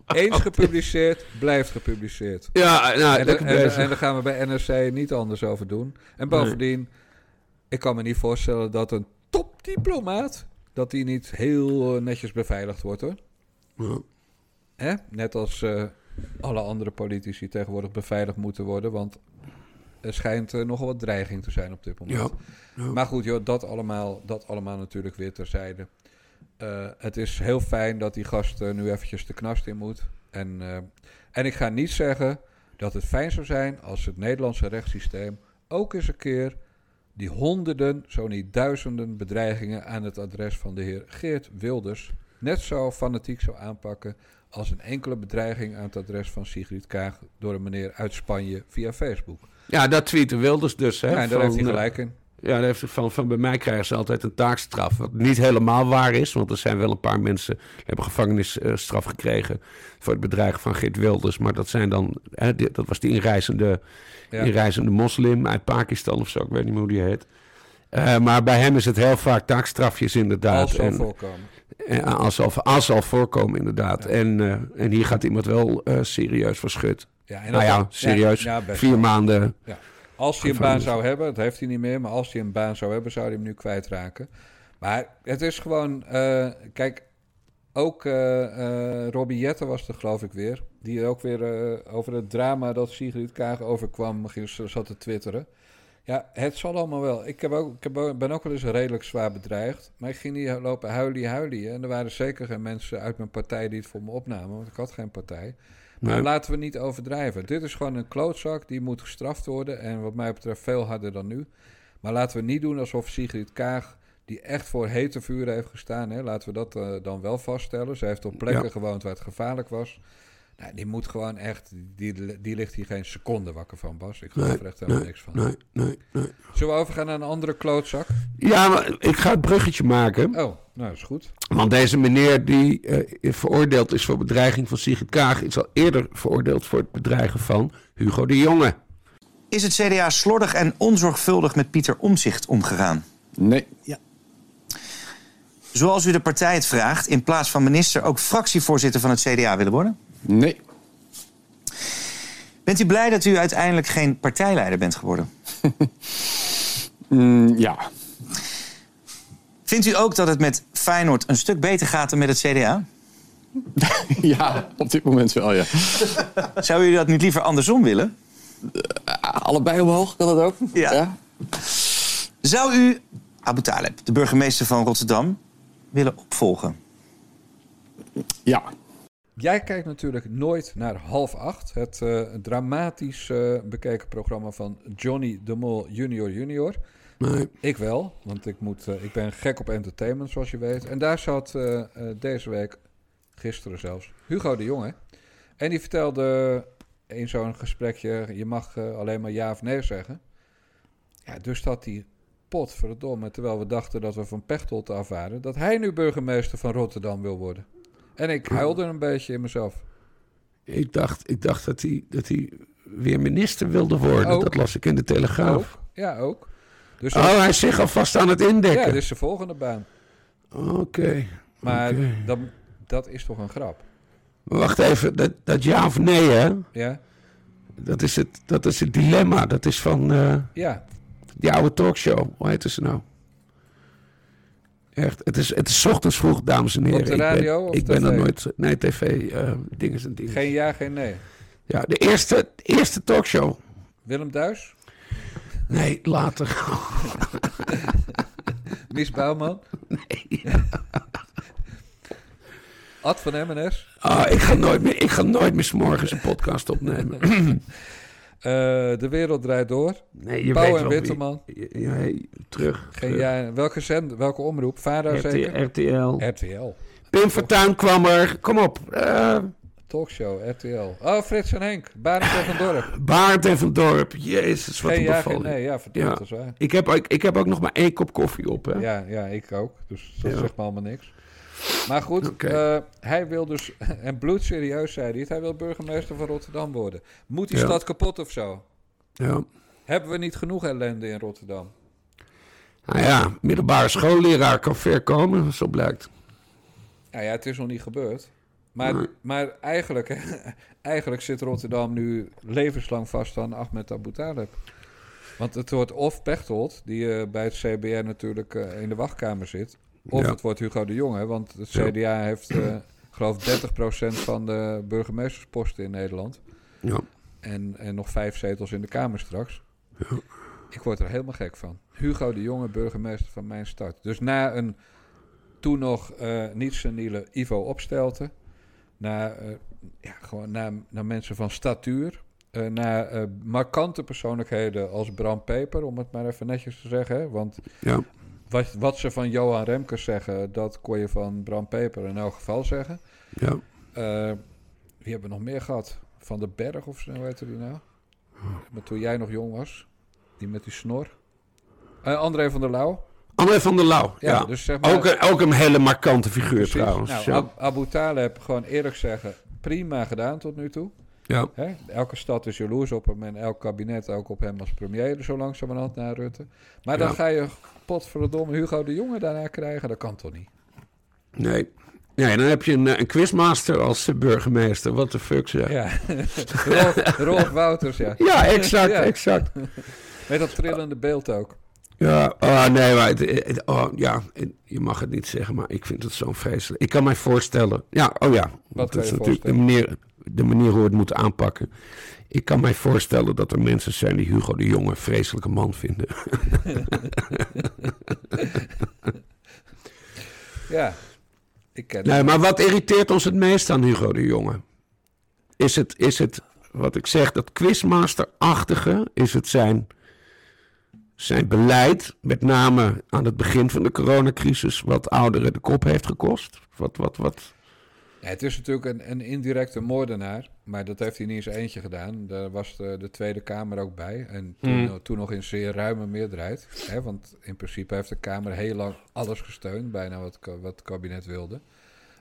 eens gepubliceerd, blijft gepubliceerd. Ja, nou, En, en, daar gaan we bij NRC niet anders over doen. En bovendien, ik kan me niet voorstellen dat een topdiplomaat... dat die niet heel eh, netjes beveiligd wordt, hoor. Ja. Hè? Net als eh, alle andere politici tegenwoordig beveiligd moeten worden. Want er schijnt eh, nogal wat dreiging te zijn op dit moment. Ja. Maar goed, joh, dat, allemaal, dat allemaal natuurlijk weer terzijde. Eh het is heel fijn dat die gast eh, nu eventjes de knast in moet. En, en ik ga niet zeggen dat het fijn zou zijn als het Nederlandse rechtssysteem ook eens een keer die honderden, zo niet duizenden bedreigingen aan het adres van de heer Geert Wilders net zo fanatiek zou aanpakken als een enkele bedreiging aan het adres van Sigrid Kaag door een meneer uit Spanje via Facebook. Ja, dat tweeten Wilders dus. Hè, ja, en daar van, heeft hij eh, gelijk in. Ja, daar heeft hij van, van bij mij krijgen ze altijd een taakstraf. Wat niet helemaal waar is, want er zijn wel een paar mensen die hebben gevangenisstraf gekregen voor het bedreigen van Geert Wilders. Maar dat zijn dan, hè, dat was die inreizende, Ja. inreizende moslim uit Pakistan of zo, ik weet niet meer hoe die heet. Eh, maar bij hem is het heel vaak taakstrafjes inderdaad. Als En- voorkomen. en als zal, als zal voorkomen inderdaad. En, eh, en hier gaat iemand wel eh, serieus voor schut. Ja, en Nou ja, serieus. ja, Vier wel. maanden. Ja. Als hij een baan zou hebben, dat heeft hij niet meer, maar als hij een baan zou hebben, zou hij hem nu kwijtraken. Maar het is gewoon, eh, kijk, ook eh eh Robbie Jetten was er geloof ik weer, die ook weer eh, over het drama dat Sigrid Kaag overkwam, ging, zat te twitteren. Ja, het zal allemaal wel. Ik, heb ook, ik heb ook- ben ook wel eens redelijk zwaar bedreigd, maar ik ging niet lopen huilie huilie. En er waren zeker geen mensen uit mijn partij die het voor me opnamen, want ik had geen partij. Maar Nee. laten we niet overdrijven. Dit is gewoon een klootzak, die moet gestraft worden. En wat mij betreft veel harder dan nu. Maar laten we niet doen alsof Sigrid Kaag, die echt voor hete vuur heeft gestaan... Hè, laten we dat eh, dan wel vaststellen. Ze heeft op plekken Ja. gewoond waar het gevaarlijk was. Nou, die moet gewoon echt... Die, die ligt hier geen seconde wakker van, Bas. Ik geloof Nee, er echt helemaal nee, niks van. nee, nee, nee. Zullen we overgaan naar een andere klootzak? Ja, maar ik ga het bruggetje maken. Oh, nou, is goed. Want deze meneer die eh, veroordeeld is voor bedreiging van Sigrid Kaag... is al eerder veroordeeld voor het bedreigen van Hugo de Jonge. Is het CDA slordig en onzorgvuldig met Pieter Omzicht omgegaan? Nee. Zoals u de partij het vraagt, in plaats van minister ook fractievoorzitter van het CDA willen worden? Nee. Bent u blij dat u uiteindelijk geen partijleider bent geworden? Mm, ja. Vindt u ook dat het met Feyenoord een stuk beter gaat dan met het CDA? ja, op dit moment wel, ja. Zou u dat niet liever andersom willen? Allebei omhoog, kan dat ook? Ja. Zou u Abu Taleb, de burgemeester van Rotterdam, willen opvolgen? Ja. Jij kijkt natuurlijk nooit naar half acht. Het eh, dramatisch eh, bekeken programma van Johnny de Mol junior junior. Nee. Ik wel, want ik, moet, eh, ik ben gek op entertainment, zoals je weet. En daar zat deze week, gisteren zelfs, Hugo de Jonge. En die vertelde in zo'n gesprekje, je mag alleen maar ja of nee zeggen. Ja, dus dat die potverdomme, terwijl we dachten dat we van Pechtold af waren... dat hij nu burgemeester van Rotterdam wil worden. En ik huilde een beetje in mezelf. Ik dacht, ik dacht dat, hij, dat hij weer minister wilde worden. Ook. Dat las ik in de Telegraaf. Ook? Ja, ook. Dus Oh, hij is zich alvast aan het ja, indekken. dit is de volgende baan. Oké. Maar dat, dat is toch een grap? Wacht even, dat, dat ja of nee, hè? Ja? Dat is het, dat is het dilemma. Dat is van eh, Ja. die oude talkshow. Hoe heet ze nou? Echt, het is, het is ochtends vroeg, dames en heren. Op de Ik ben- radio Ik ben, er nooit... Nee, tv, eh dingen en dingen. Geen ja, geen nee. Ja, de eerste, de eerste talkshow. Willem Duis? Nee, later. Mies Bouwman? Nee. Ad van MNS? Ah, ik, ga nooit meer, ik ga nooit meer 's morgens een podcast opnemen. Eh, de wereld draait door. Nee, je Pauw weet en Witteman. Terug. Geen terug. ja, welke, zend, welke omroep? Vara zeker? RTL. RTL. Pim Fortuyn kwam er. Kom op. eh Talkshow, RTL. Oh, Frits en Henk. Barend en van Dorp. Baart en van Dorp. Jezus, wat Geen een ja, bevalling. geen nee. Ja, verdomme, Ja. dat is waar. Ik heb, ook- ik heb ook nog maar één kop koffie op. Hè? Ja, ja, ik ook. Dus dat Ja. zegt me allemaal niks. Maar goed, eh, hij wil dus, en bloedserieus zei hij het, hij wil burgemeester van Rotterdam worden. Moet die Ja. stad kapot of zo? Ja. Hebben we niet genoeg ellende in Rotterdam? Nou ja, middelbare schoolleraar kan ver komen, zo blijkt. Nou ja, het is nog niet gebeurd. Maar, Nee. maar eigenlijk, eigenlijk zit Rotterdam nu levenslang vast aan Ahmed Abu Talib. Want het wordt of Pechtold, die eh, bij het CBR natuurlijk eh, in de wachtkamer zit. Of Ja. het wordt Hugo de Jonge, want het Ja. CDA heeft, eh geloof 30% van de burgemeestersposten in Nederland. Ja. En, en nog vijf zetels in de Kamer straks. Ik word er helemaal gek van. Hugo de Jonge, burgemeester van mijn stad. Dus na een toen nog eh, niet seniele Ivo Opstelten. Naar, eh, ja, gewoon naar, naar mensen van statuur. eh, naar markante persoonlijkheden als Bram Peper, om het maar even netjes te zeggen. Hè? Want Ja. Wat, wat ze van Johan Remkes zeggen, dat kon je van Bram Peper in elk geval zeggen. Ja. Eh, wie hebben we nog meer gehad? Van den Berg of zo, hoe heette die nou? Maar toen jij nog jong was. Die met die snor. Eh, André van der Lauw. André van der Lauw. Ja, Ja, dus zeg maar- ook, een, ook een hele markante figuur Precies. trouwens. Nou, ja. Ab- Abu Talib, gewoon eerlijk zeggen, prima gedaan tot nu toe. Ja. Hè? Elke stad is jaloers op hem en elk kabinet ook op hem als premier, zo langzamerhand naar Rutte. Maar dan Ja. ga je potverdomme Hugo de Jonge daarna krijgen, dat kan toch niet? Nee. Nee, dan heb je een, eh, een quizmaster als eh, burgemeester. What the fuck zeg. Ja, Rolf, Rolf Wouters, ja. Ja, exact, Ja. exact. Met dat trillende beeld ook. Ja, oh, nee, maar het, het- oh, ja, je mag het niet zeggen, maar ik vind het zo vreselijk. Ik kan mij voorstellen, ja, oh ja, dat kan is je natuurlijk de voorstellen? De manier hoe we het moeten aanpakken. Ik kan mij voorstellen dat er mensen zijn die Hugo de Jonge een vreselijke man vinden. Ja, ik ken nee, maar wat irriteert ons het meest aan Hugo de Jonge? Is het, is het wat ik zeg, dat quizmaster-achtige? Is het zijn, zijn beleid, met name aan het begin van de coronacrisis, wat ouderen de kop heeft gekost? Wat, wat, wat? Het is natuurlijk een, een indirecte moordenaar, maar dat heeft hij niet eens eentje gedaan. Daar was de, de Tweede Kamer ook bij. En toen, Hmm. toen nog in zeer ruime meerderheid. Hè, want in principe heeft de Kamer heel lang alles gesteund, bijna wat, wat het kabinet wilde.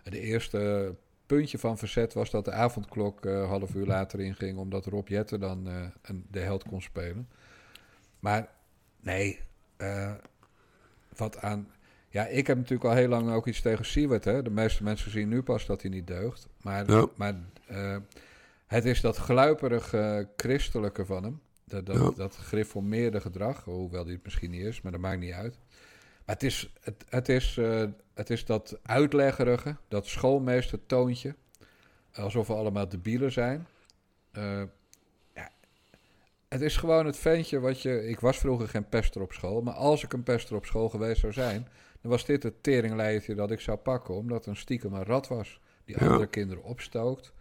De eerste puntje van verzet was dat de avondklok eh half uur later inging, omdat Rob Jetten dan eh, een, de held kon spelen. Maar nee, eh, wat aan. Ja, ik heb natuurlijk al heel lang ook iets tegen Siewert. Hè? De meeste mensen zien nu pas dat hij niet deugt. Maar, Ja. maar eh, het is dat gluiperige christelijke van hem. Dat, dat, Ja. dat gereformeerde gedrag, hoewel die het misschien niet is, maar dat maakt niet uit. Maar het is, het, het is, eh, het is dat uitleggerige, dat schoolmeestertoontje. Alsof we allemaal debielen zijn. Eh, ja, het is gewoon het ventje wat je... Ik was vroeger geen pester op school, maar als ik een pester op school geweest zou zijn... dan was dit het teringleidje dat ik zou pakken, omdat een stiekem een rat was. Die Ja. andere kinderen opstookt.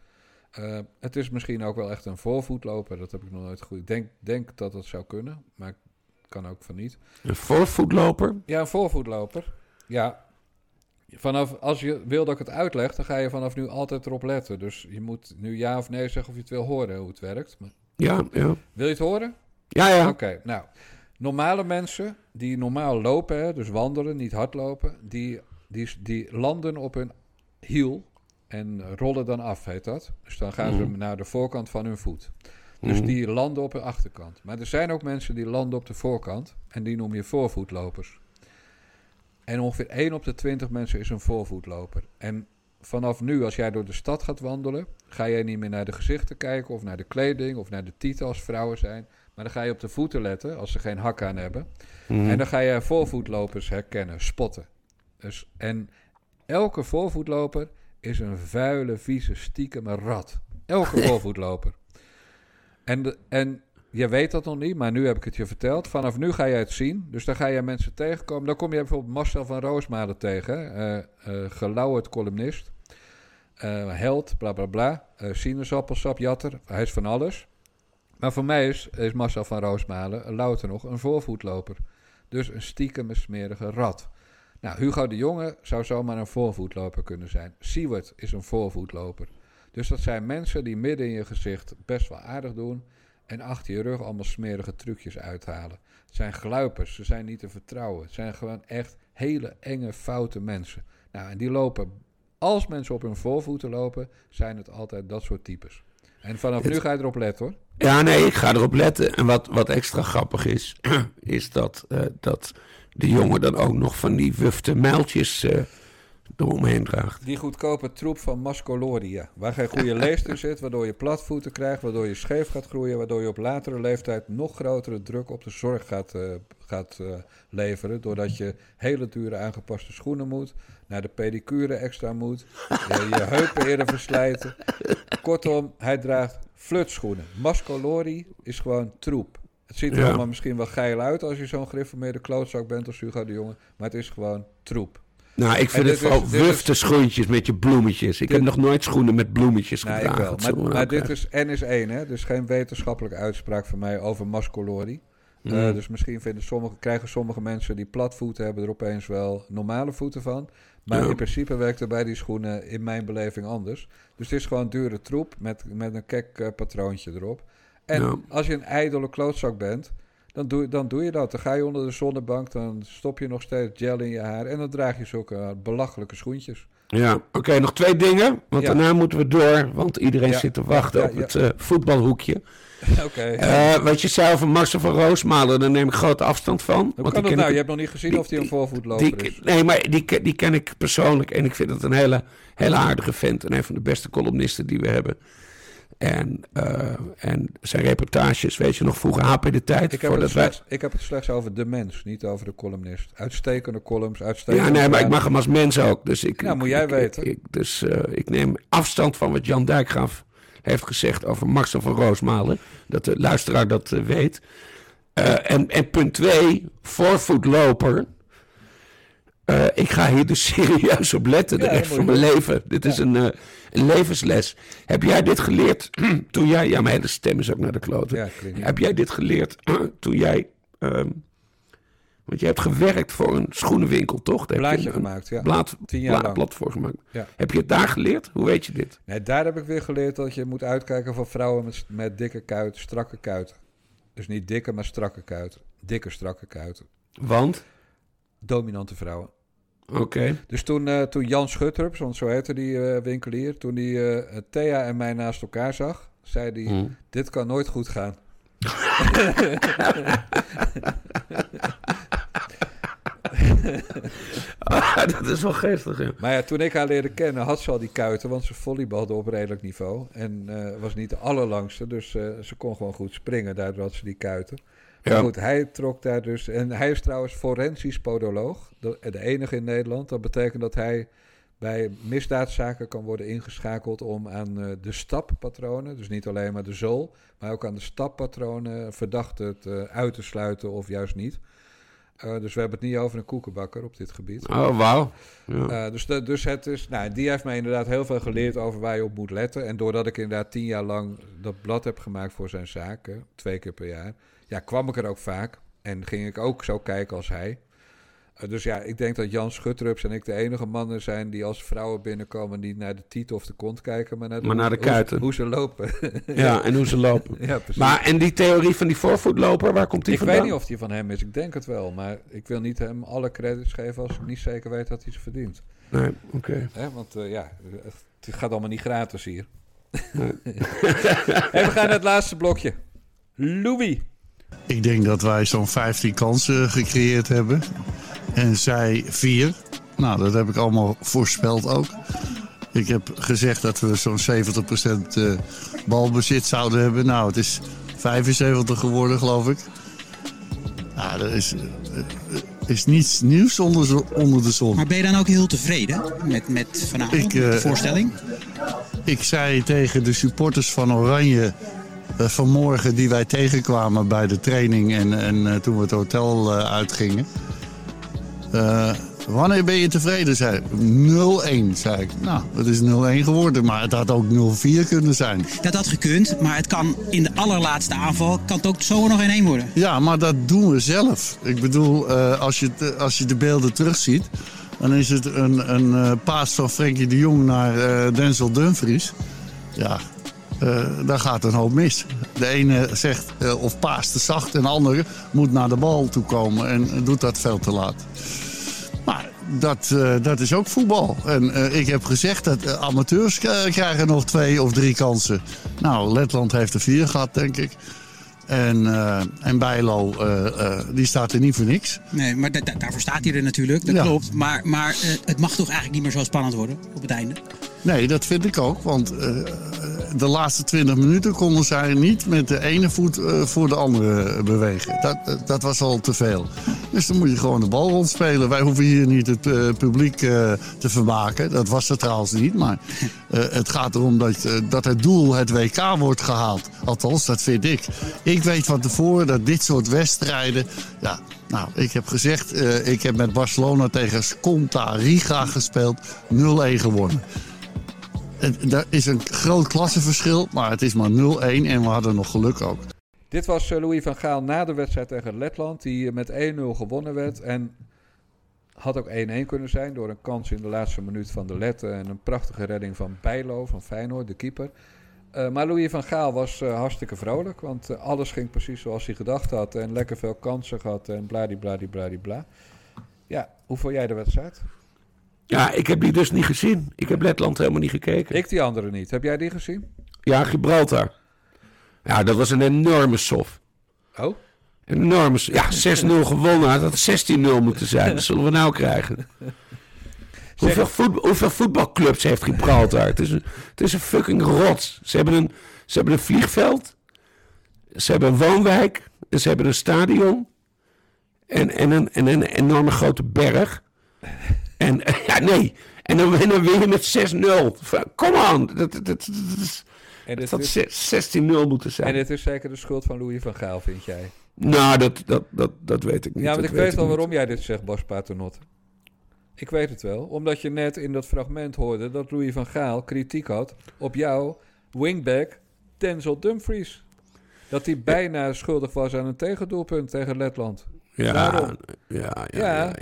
Eh, het is misschien ook wel echt een voorvoetloper, dat heb ik nog nooit goed... Ik denk, denk dat het zou kunnen, maar kan ook van niet. Een voorvoetloper? Ja, een voorvoetloper. Ja. Vanaf, als je wil dat ik het uitleg, dan ga je vanaf nu altijd erop letten. Dus je moet nu ja of nee zeggen of je het wil horen hoe het werkt. Maar, Ja, ja. wil je het horen? Ja, ja. Oké, nou. Normale mensen die normaal lopen, hè, dus wandelen, niet hardlopen, die, die, die landen op hun hiel. en rollen dan af, heet dat. Dus dan gaan ze Mhm. naar de voorkant van hun voet. Dus Mhm. die landen op de achterkant. Maar er zijn ook mensen die landen op de voorkant. En die noem je voorvoetlopers. En ongeveer 1 op de 20 mensen is een voorvoetloper. En vanaf nu, als jij door de stad gaat wandelen, ga jij niet meer naar de gezichten kijken of naar de kleding of naar de titel als vrouwen zijn. Maar dan ga je op de voeten letten als ze geen hak aan hebben. Mhm. En dan ga je voorvoetlopers herkennen, spotten. Dus, en elke voorvoetloper is een vuile, vieze, stiekeme rat. Elke voorvoetloper. En, de, en je weet dat nog niet, maar nu heb ik het je verteld. Vanaf nu ga je het zien. Dus dan ga je mensen tegenkomen. Dan kom je bijvoorbeeld Marcel van Roosmalen tegen. eh, gelauwerd columnist. Eh, held, bla bla bla. Hij is van alles. Maar voor mij is, is Marcel van Roosmalen, louter nog, een voorvoetloper. Dus een stiekeme smerige rat. Nou, Hugo de Jonge zou zomaar een voorvoetloper kunnen zijn. Siewert is een voorvoetloper. Dus dat zijn mensen die midden in je gezicht best wel aardig doen... en achter je rug allemaal smerige trucjes uithalen. Het zijn gluipers, ze zijn niet te vertrouwen. Het zijn gewoon echt hele enge, foute mensen. Nou, en die lopen... Als mensen op hun voorvoeten lopen, zijn het altijd dat soort types. En vanaf Het- nu ga je erop letten, hoor. Ja, nee, ik ga erop letten. En wat, wat extra grappig is, is dat, eh, dat de jongen dan ook nog van die wufte mijltjes eh eromheen draagt. Die goedkope troep van Mascoloria. Waar geen goede leest in zit, waardoor je platvoeten krijgt, waardoor je scheef gaat groeien, waardoor je op latere leeftijd nog grotere druk op de zorg gaat, eh, gaat leveren. Doordat je hele dure aangepaste schoenen moet, naar de pedicure extra moet, je, je heupen eerder verslijten. Kortom, hij draagt flutschoenen. Mascolori is gewoon troep. Het ziet er Ja. allemaal misschien wel geil uit als je zo'n gereformeerde klootzak bent als Hugo de Jonge, maar het is gewoon troep. Nou, ik vind het vooral wufte schoentjes met je bloemetjes. Ik Dit- heb nog nooit schoenen met bloemetjes ik gedragen. wel. Maar, dit hebben. is N is 1, hè? Dus geen wetenschappelijke uitspraak van mij over mascolori. Eh, Mm. dus misschien vinden sommige, krijgen sommige mensen die platvoeten hebben er opeens wel normale voeten van. Maar Ja. in principe werkt er bij die schoenen in mijn beleving anders. Dus het is gewoon dure troep met, met een kek eh, patroontje erop. En Ja. als je een ijdele klootzak bent, dan doe, dan doe je dat. Dan ga je onder de zonnebank, dan stop je nog steeds gel in je haar... en dan draag je zulke eh, belachelijke schoentjes. Ja, oké, nog twee dingen. Want Ja. daarna moeten we door, want iedereen Ja. zit te wachten Ja, op het eh, voetbalhoekje. Oké. Eh, wat je zei over Marcel van Roosmalen, daar neem ik grote afstand van. Hoe want kan dat nou? ik- Je hebt nog niet gezien die- of hij een voorvoetloper die, is. Nee, maar die, ken- die ken ik persoonlijk en ik vind het een hele, hele aardige vent. En een van de beste columnisten die we hebben. En, eh, en zijn reportages, weet je nog, vroeger HP de Tijd. Ik heb, het wij- slechts, ik heb het slechts over de mens, niet over de columnist. Uitstekende columns, uitstekende... Ja, nee, maar ik mag hem als mens ook. Dus ik, Nou, ik- moet jij ik- weten. Ik, dus eh, ik neem afstand van wat Jan Dijkgraaf heeft gezegd over Marcel van Roosmalen. Dat de luisteraar dat eh, weet. En, en punt twee, voorvoetloper. Eh, ik ga hier dus serieus op letten de Ja, rest van mijn leven. Dit is een, eh, een levensles. Heb jij dit geleerd toen jij... Ja, mijn hele stem is ook naar de kloten. Ja, klinkt niet. Heb jij dit geleerd toen jij... ehm, want je hebt gewerkt voor een schoenenwinkel, toch? Daar heb je Blaadje een gemaakt, ja. Blad, Tien jaar blad voor gemaakt. Ja. Heb je het daar geleerd? Hoe weet je dit? Nee, daar heb ik weer geleerd dat je moet uitkijken voor vrouwen met, met dikke kuiten, strakke kuiten. Dus niet dikke, maar strakke kuiten. Dikke, strakke kuiten. Want? Dominante vrouwen. Oké. Dus toen, eh, toen Jan Schutrups, want zo heette die eh, winkelier, toen die eh, Thea en mij naast elkaar zag, zei hij: Hmm. Dit kan nooit goed gaan. Dat is wel geestig, ja. Maar ja, toen ik haar leerde kennen, had ze al die kuiten, want ze volleybalde op redelijk niveau. En eh, was niet de allerlangste, dus eh, ze kon gewoon goed springen, daardoor had ze die kuiten. Maar Ja. goed, hij trok daar dus... En hij is trouwens forensisch podoloog, de, de enige in Nederland. Dat betekent dat hij bij misdaadzaken kan worden ingeschakeld om aan eh, de stappatronen, dus niet alleen maar de zool, maar ook aan de stappatronen verdachten te, uit te sluiten of juist niet. Eh, dus we hebben het niet over een koekenbakker op dit gebied. Oh, wauw. Ja. Eh, dus, de- dus het is, nou, die heeft mij inderdaad heel veel geleerd over waar je op moet letten. En doordat ik inderdaad tien jaar lang dat blad heb gemaakt voor zijn zaken, twee keer per jaar, ja, kwam ik er ook vaak. En ging ik ook zo kijken als hij. Eh, dus ja, ik denk dat Jan Schutrups en ik de enige mannen zijn die als vrouwen binnenkomen niet naar de titel of de kont kijken, maar naar de, Maar naar de hoe- kuiten. Hoe, ze lopen. ja, en hoe ze lopen. Ja, precies. Maar en die theorie van die voorvoetloper, waar komt die ik vandaan? weet niet of die van hem is. Ik denk het wel. Maar ik wil niet hem alle credits geven als ik niet zeker weet dat hij ze verdient. Nee, oké. Hè, want eh, ja, Het gaat allemaal niet gratis hier. en we gaan naar het laatste blokje. Louis. Ik denk dat wij zo'n 15 kansen gecreëerd hebben. En zij vier. Nou, dat heb ik allemaal voorspeld ook. Ik heb gezegd dat we zo'n 70% eh, balbezit zouden hebben. Nou, het is 75 geworden, geloof ik. Nou, er is, eh, is niets nieuws onder, de zon. Maar ben je dan ook heel tevreden met, met vanavond, Ik, de eh, voorstelling? Ik zei tegen de supporters van Oranje eh, vanmorgen die wij tegenkwamen bij de training en, en toen we het hotel uitgingen. Eh, wanneer ben je tevreden? Zei ik. 0-1, zei ik. Nou, het is 0-1 geworden, maar het had ook 0-4 kunnen zijn. Dat had gekund, maar het kan in de allerlaatste aanval kan het ook zomaar nog in één worden. Ja, maar dat doen we zelf. Ik bedoel, eh, als, je, als je de beelden terugziet... dan is het een, een eh, paas van Frenkie de Jong naar Denzel Dumfries. Ja, daar gaat een hoop mis. De ene zegt of paas te zacht en de andere moet naar de bal toe komen... en doet dat veel te laat. Dat, eh, dat is ook voetbal. En eh, ik heb gezegd dat eh, amateurs krijgen nog twee of drie kansen. Nou, Letland heeft er vier gehad, denk ik. En, eh, en Bijlo, die staat er niet voor niks. Nee, maar da- da- daarvoor staat hij er natuurlijk, dat Ja. klopt. Maar, maar het mag toch eigenlijk niet meer zo spannend worden op het einde? Nee, dat vind ik ook. Want de laatste 20 minuten konden zij niet met de ene voet eh, voor de andere bewegen. Dat, eh, dat was al te veel. Dus dan moet je gewoon de bal rondspelen. Wij hoeven hier niet het eh, publiek te vermaken. Dat was er trouwens niet. Maar het gaat erom dat, dat het doel het WK wordt gehaald. Althans, dat vind ik. Ik weet van tevoren dat dit soort wedstrijden... Ja, nou, ik heb gezegd, ik heb met Barcelona tegen Sconta Riga gespeeld. 0-1 gewonnen. Er is een groot klassenverschil, maar het is maar 0-1 en we hadden nog geluk ook. Dit was eh, Louis van Gaal na de wedstrijd tegen Letland, die eh, met 1-0 gewonnen werd. En had ook 1-1 kunnen zijn door een kans in de laatste minuut van de Letten en een prachtige redding van Bijlo van Feyenoord, de keeper. Eh, maar Louis van Gaal was hartstikke vrolijk, want alles ging precies zoals hij gedacht had. En lekker veel kansen gehad en bladibladibladibla. Ja, hoe vond jij de wedstrijd? Ja, ik heb die dus niet gezien. Ik heb Letland helemaal niet gekeken. Ik die andere niet. Heb jij die gezien? Ja, Gibraltar. Ja, dat was een enorme sof. Oh? Een enorme sof. Ja, 6-0 gewonnen. Had dat 16-0 moeten zijn. Dat zullen we nou krijgen. Hoeveel, voet- hoeveel voetbalclubs heeft Gibraltar? Het is een, het is een fucking rot. Ze hebben een, ze hebben een vliegveld. Ze hebben een woonwijk. en Ze hebben een stadion. En, en, een, en een enorme grote berg. En ja, nee. En dan, en dan win je met 6-0. Come on. Dat, dat, dat, dat, is- En het dit had is- zes- 16-0 moeten zijn. En dit is zeker de schuld van Louis van Gaal, vind jij? Nou, dat, dat, dat, dat weet ik niet. Ja, want ik weet wel niet. waarom jij dit zegt, Bas Paternotte. Ik weet het wel. Omdat je net in dat fragment hoorde dat Louis van Gaal kritiek had op jouw wingback Denzel Dumfries. Dat hij bijna schuldig was aan een tegendoelpunt tegen Letland. Ja, ja, ja,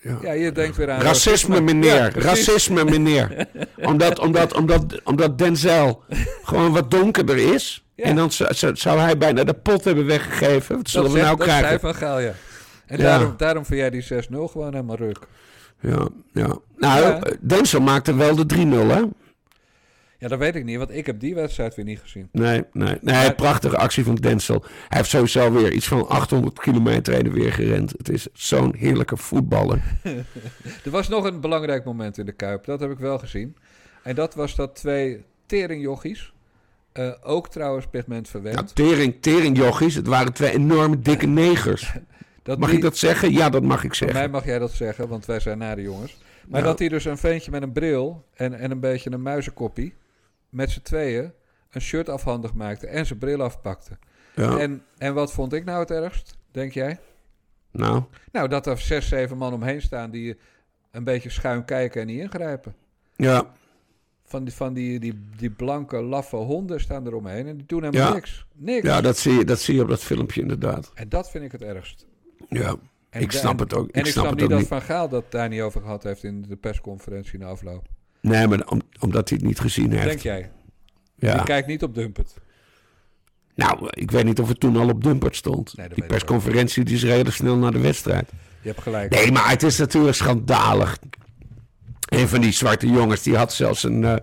Ja. ja, je denkt weer aan Racisme, meneer. Racisme, meneer. omdat, omdat, omdat, omdat Denzel gewoon wat donkerder is. En dan zou, hij bijna de pot hebben weggegeven. Wat zullen dat we nou dat krijgen? zei Van Gaal, ja. En daarom, daarom vind jij die 6-0 gewoon helemaal ruk. Ja, ja. Nou, Ja. Denzel maakte wel de 3-0, hè? Ja, dat weet ik niet, want ik heb die wedstrijd weer niet gezien. Nee, nee. nee prachtige actie van Denzel. Hij heeft sowieso weer iets van 800 kilometer heen en weer gerend. Het is zo'n heerlijke voetballer. er was nog een belangrijk moment in de Kuip, dat heb ik wel gezien. En dat was dat twee teringjochies, eh, ook trouwens pigment verwend. Ja, tering, teringjochies. Het waren twee enorme dikke negers. Dat mag die- ik dat zeggen? Ja, dat mag ik Voor zeggen. mij mag jij dat zeggen, want wij zijn nare jongens. Maar Ja. dat hij dus een ventje met een bril en, en een beetje een muizenkoppie... met z'n tweeën een shirt afhandig maakte en zijn bril afpakte. Ja. En, en wat vond ik nou het ergst, denk jij? Nou, Nou, dat er zes, zeven man omheen staan die een beetje schuin kijken en niet ingrijpen. ja. Van die, van die, die, die blanke, laffe honden staan er omheen en die doen helemaal Ja. niks. Niks. Ja, dat zie, je, dat zie je op dat filmpje inderdaad. En dat vind ik het ergst. Ja, En ik snap en- het ook. En ik, snap, het niet dat niet. Van Gaal dat daar niet over gehad heeft in de persconferentie na afloop. Nee, maar om, omdat hij het niet gezien heeft. Denk jij? Ja. Je kijkt niet op Dumpet. Nou, ik weet niet of het toen al op Dumpert stond. Nee, die persconferentie die is redelijk snel na de wedstrijd. Je hebt gelijk. Nee, maar het is natuurlijk schandalig. Een van die zwarte jongens die had zelfs een, eh,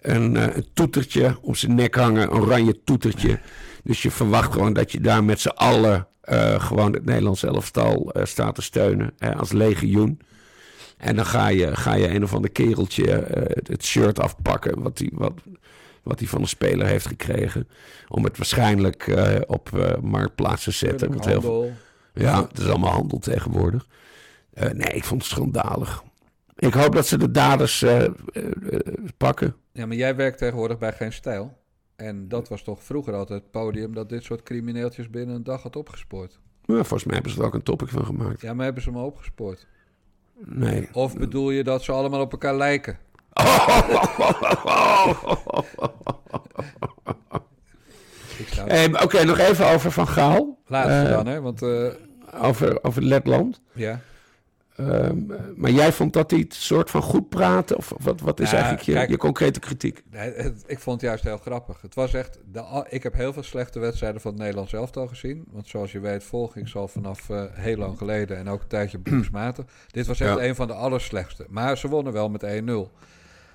een, eh, een toetertje om zijn nek hangen, een oranje toetertje. Dus je verwacht gewoon dat je daar met z'n allen eh, gewoon het Nederlands elftal staat te steunen als legioen. En dan ga je, ga je een of ander kereltje eh, het, shirt afpakken wat hij wat, wat hij van de speler heeft gekregen. Om het waarschijnlijk eh, op eh, marktplaats te zetten. Want heel veel- ja, het is allemaal handel tegenwoordig. Nee, ik vond het schandalig. Ik hoop dat ze de daders pakken. Ja, maar jij werkt tegenwoordig bij Geen Stijl. En dat was toch vroeger altijd het podium dat dit soort crimineeltjes binnen een dag had opgespoord. Maar volgens mij hebben ze er ook een topic van gemaakt. Ja, maar hebben ze hem opgespoord? Nee. Of bedoel je dat ze allemaal op elkaar lijken? Oké, nog even over Van Gaal. Laatste Eh, dan, hè? Want eh, Over, over Letland. ja. Ehm, eh, maar jij vond dat hij het soort van goed praten? Of wat, wat is Ja, eigenlijk je, kijk- je concrete kritiek? Nee, het- ik vond het juist heel grappig. Het was echt. De, ik heb heel veel slechte wedstrijden van het Nederlands elftal gezien. Want zoals je weet, volg ik ze al vanaf eh, heel lang geleden. En ook een tijdje beroepsmatig. Dit was echt Ja. een van de allerslechtste. Maar ze wonnen wel met 1-0.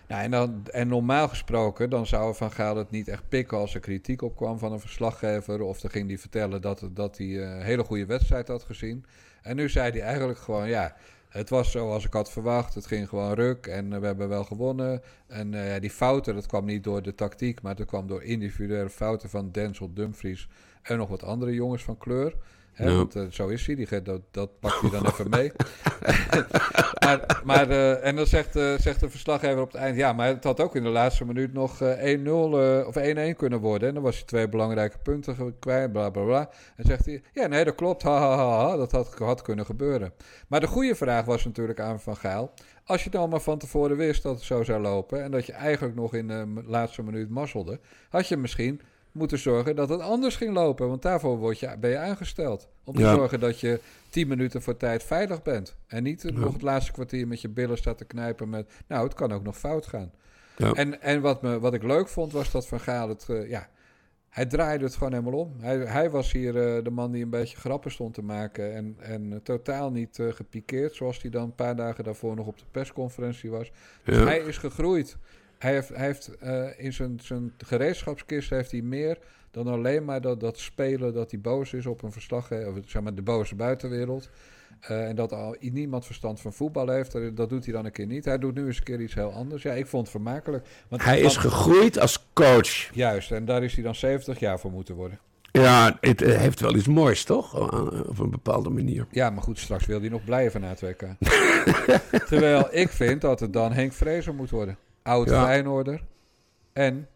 Nou, en, dan, en normaal gesproken, dan zou Van Gaal het niet echt pikken als er kritiek op kwam van een verslaggever. Of dan ging hij vertellen dat, dat hij eh, een hele goede wedstrijd had gezien. En nu zei hij eigenlijk gewoon, ja, het was zoals ik had verwacht. Het ging gewoon ruk en eh, we hebben wel gewonnen. En eh, die fouten, dat kwam niet door de tactiek, maar dat kwam door individuele fouten van Denzel Dumfries en nog wat andere jongens van kleur. Hè. Want eh, zo is hij, die, dat, dat pakt hij dan even mee. maar, maar eh, en dan zegt, eh, zegt de verslaggever op het eind... ja, maar het had ook in de laatste minuut nog eh, 1-0 eh, of 1-1 kunnen worden. En dan was hij twee belangrijke punten kwijt, bla bla bla. En zegt hij, ja, nee, dat klopt, ha, ha, ha, ha, dat had, had kunnen gebeuren. Maar de goede vraag was natuurlijk aan Van Gaal... als je dan maar van tevoren wist dat het zo zou lopen... en dat je eigenlijk nog in de laatste minuut mazzelde... had je misschien moeten zorgen dat het anders ging lopen. Want daarvoor word je, ben je aangesteld. Om te Ja. zorgen dat je tien minuten voor tijd veilig bent. En niet nog het laatste kwartier met je billen staat te knijpen met... nou, het kan ook nog fout gaan. Ja. En, en wat, me, wat ik leuk vond, was dat Van Gaal het... eh, ja, hij draaide het gewoon helemaal om. Hij, hij was hier eh, de man die een beetje grappen stond te maken... en, en totaal niet eh, gepikeerd... zoals hij dan een paar dagen daarvoor nog op de persconferentie was. Dus hij is gegroeid. Hij heeft, hij heeft eh, in zijn, zijn gereedschapskist heeft hij meer dan alleen maar dat, dat spelen dat hij boos is op een verslaggever, of zeg maar de boze buitenwereld. Eh, en dat al niemand verstand van voetbal heeft, dat, doet hij dan een keer niet. Hij doet nu eens een keer iets heel anders. Ja, ik vond het vermakelijk. Want Hij is gegroeid als coach. Juist, en daar is hij dan 70 jaar voor moeten worden. Ja, het eh, heeft wel iets moois, toch? Eh, Op een bepaalde manier. Ja, maar goed, straks wil hij nog blijven na het WK. Terwijl ik vind dat het dan Henk Vrezer moet worden. Oud Ja. Feyenoorder en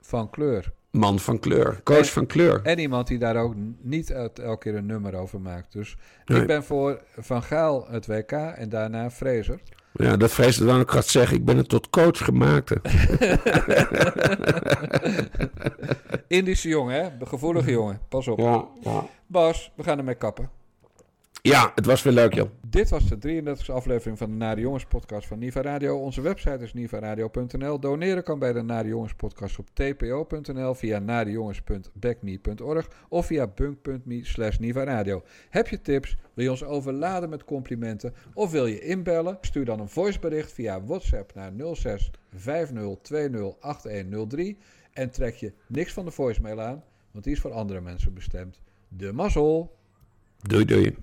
van kleur. Man van kleur. Coach En- van kleur. En iemand die daar ook niet el- elke keer een nummer over maakt. Dus Nee. ik ben voor Van Gaal het WK en daarna Fraser. Ja, dat Vrees dan ook gaat zeggen. Ik ben het tot coach gemaakt. Indische jongen, hè? Gevoelige jongen. Pas op. Ja, ja. Bas, we gaan ermee kappen. Ja, het was weer leuk, joh. Dit was de 33e aflevering van de Nare Jongens podcast van Niva Radio. Onze website is nivaradio.nl. Doneren kan bij de Nare Jongens podcast op tpo.nl, via narejongens.backme.org of via bunk.me slash nivaradio. Heb je tips? Wil je ons overladen met complimenten? Of wil je inbellen? Stuur dan een voicebericht via WhatsApp naar 06 50 20 8103 en trek je niks van de voicemail aan, want die is voor andere mensen bestemd. De mazzel! Doei, doei.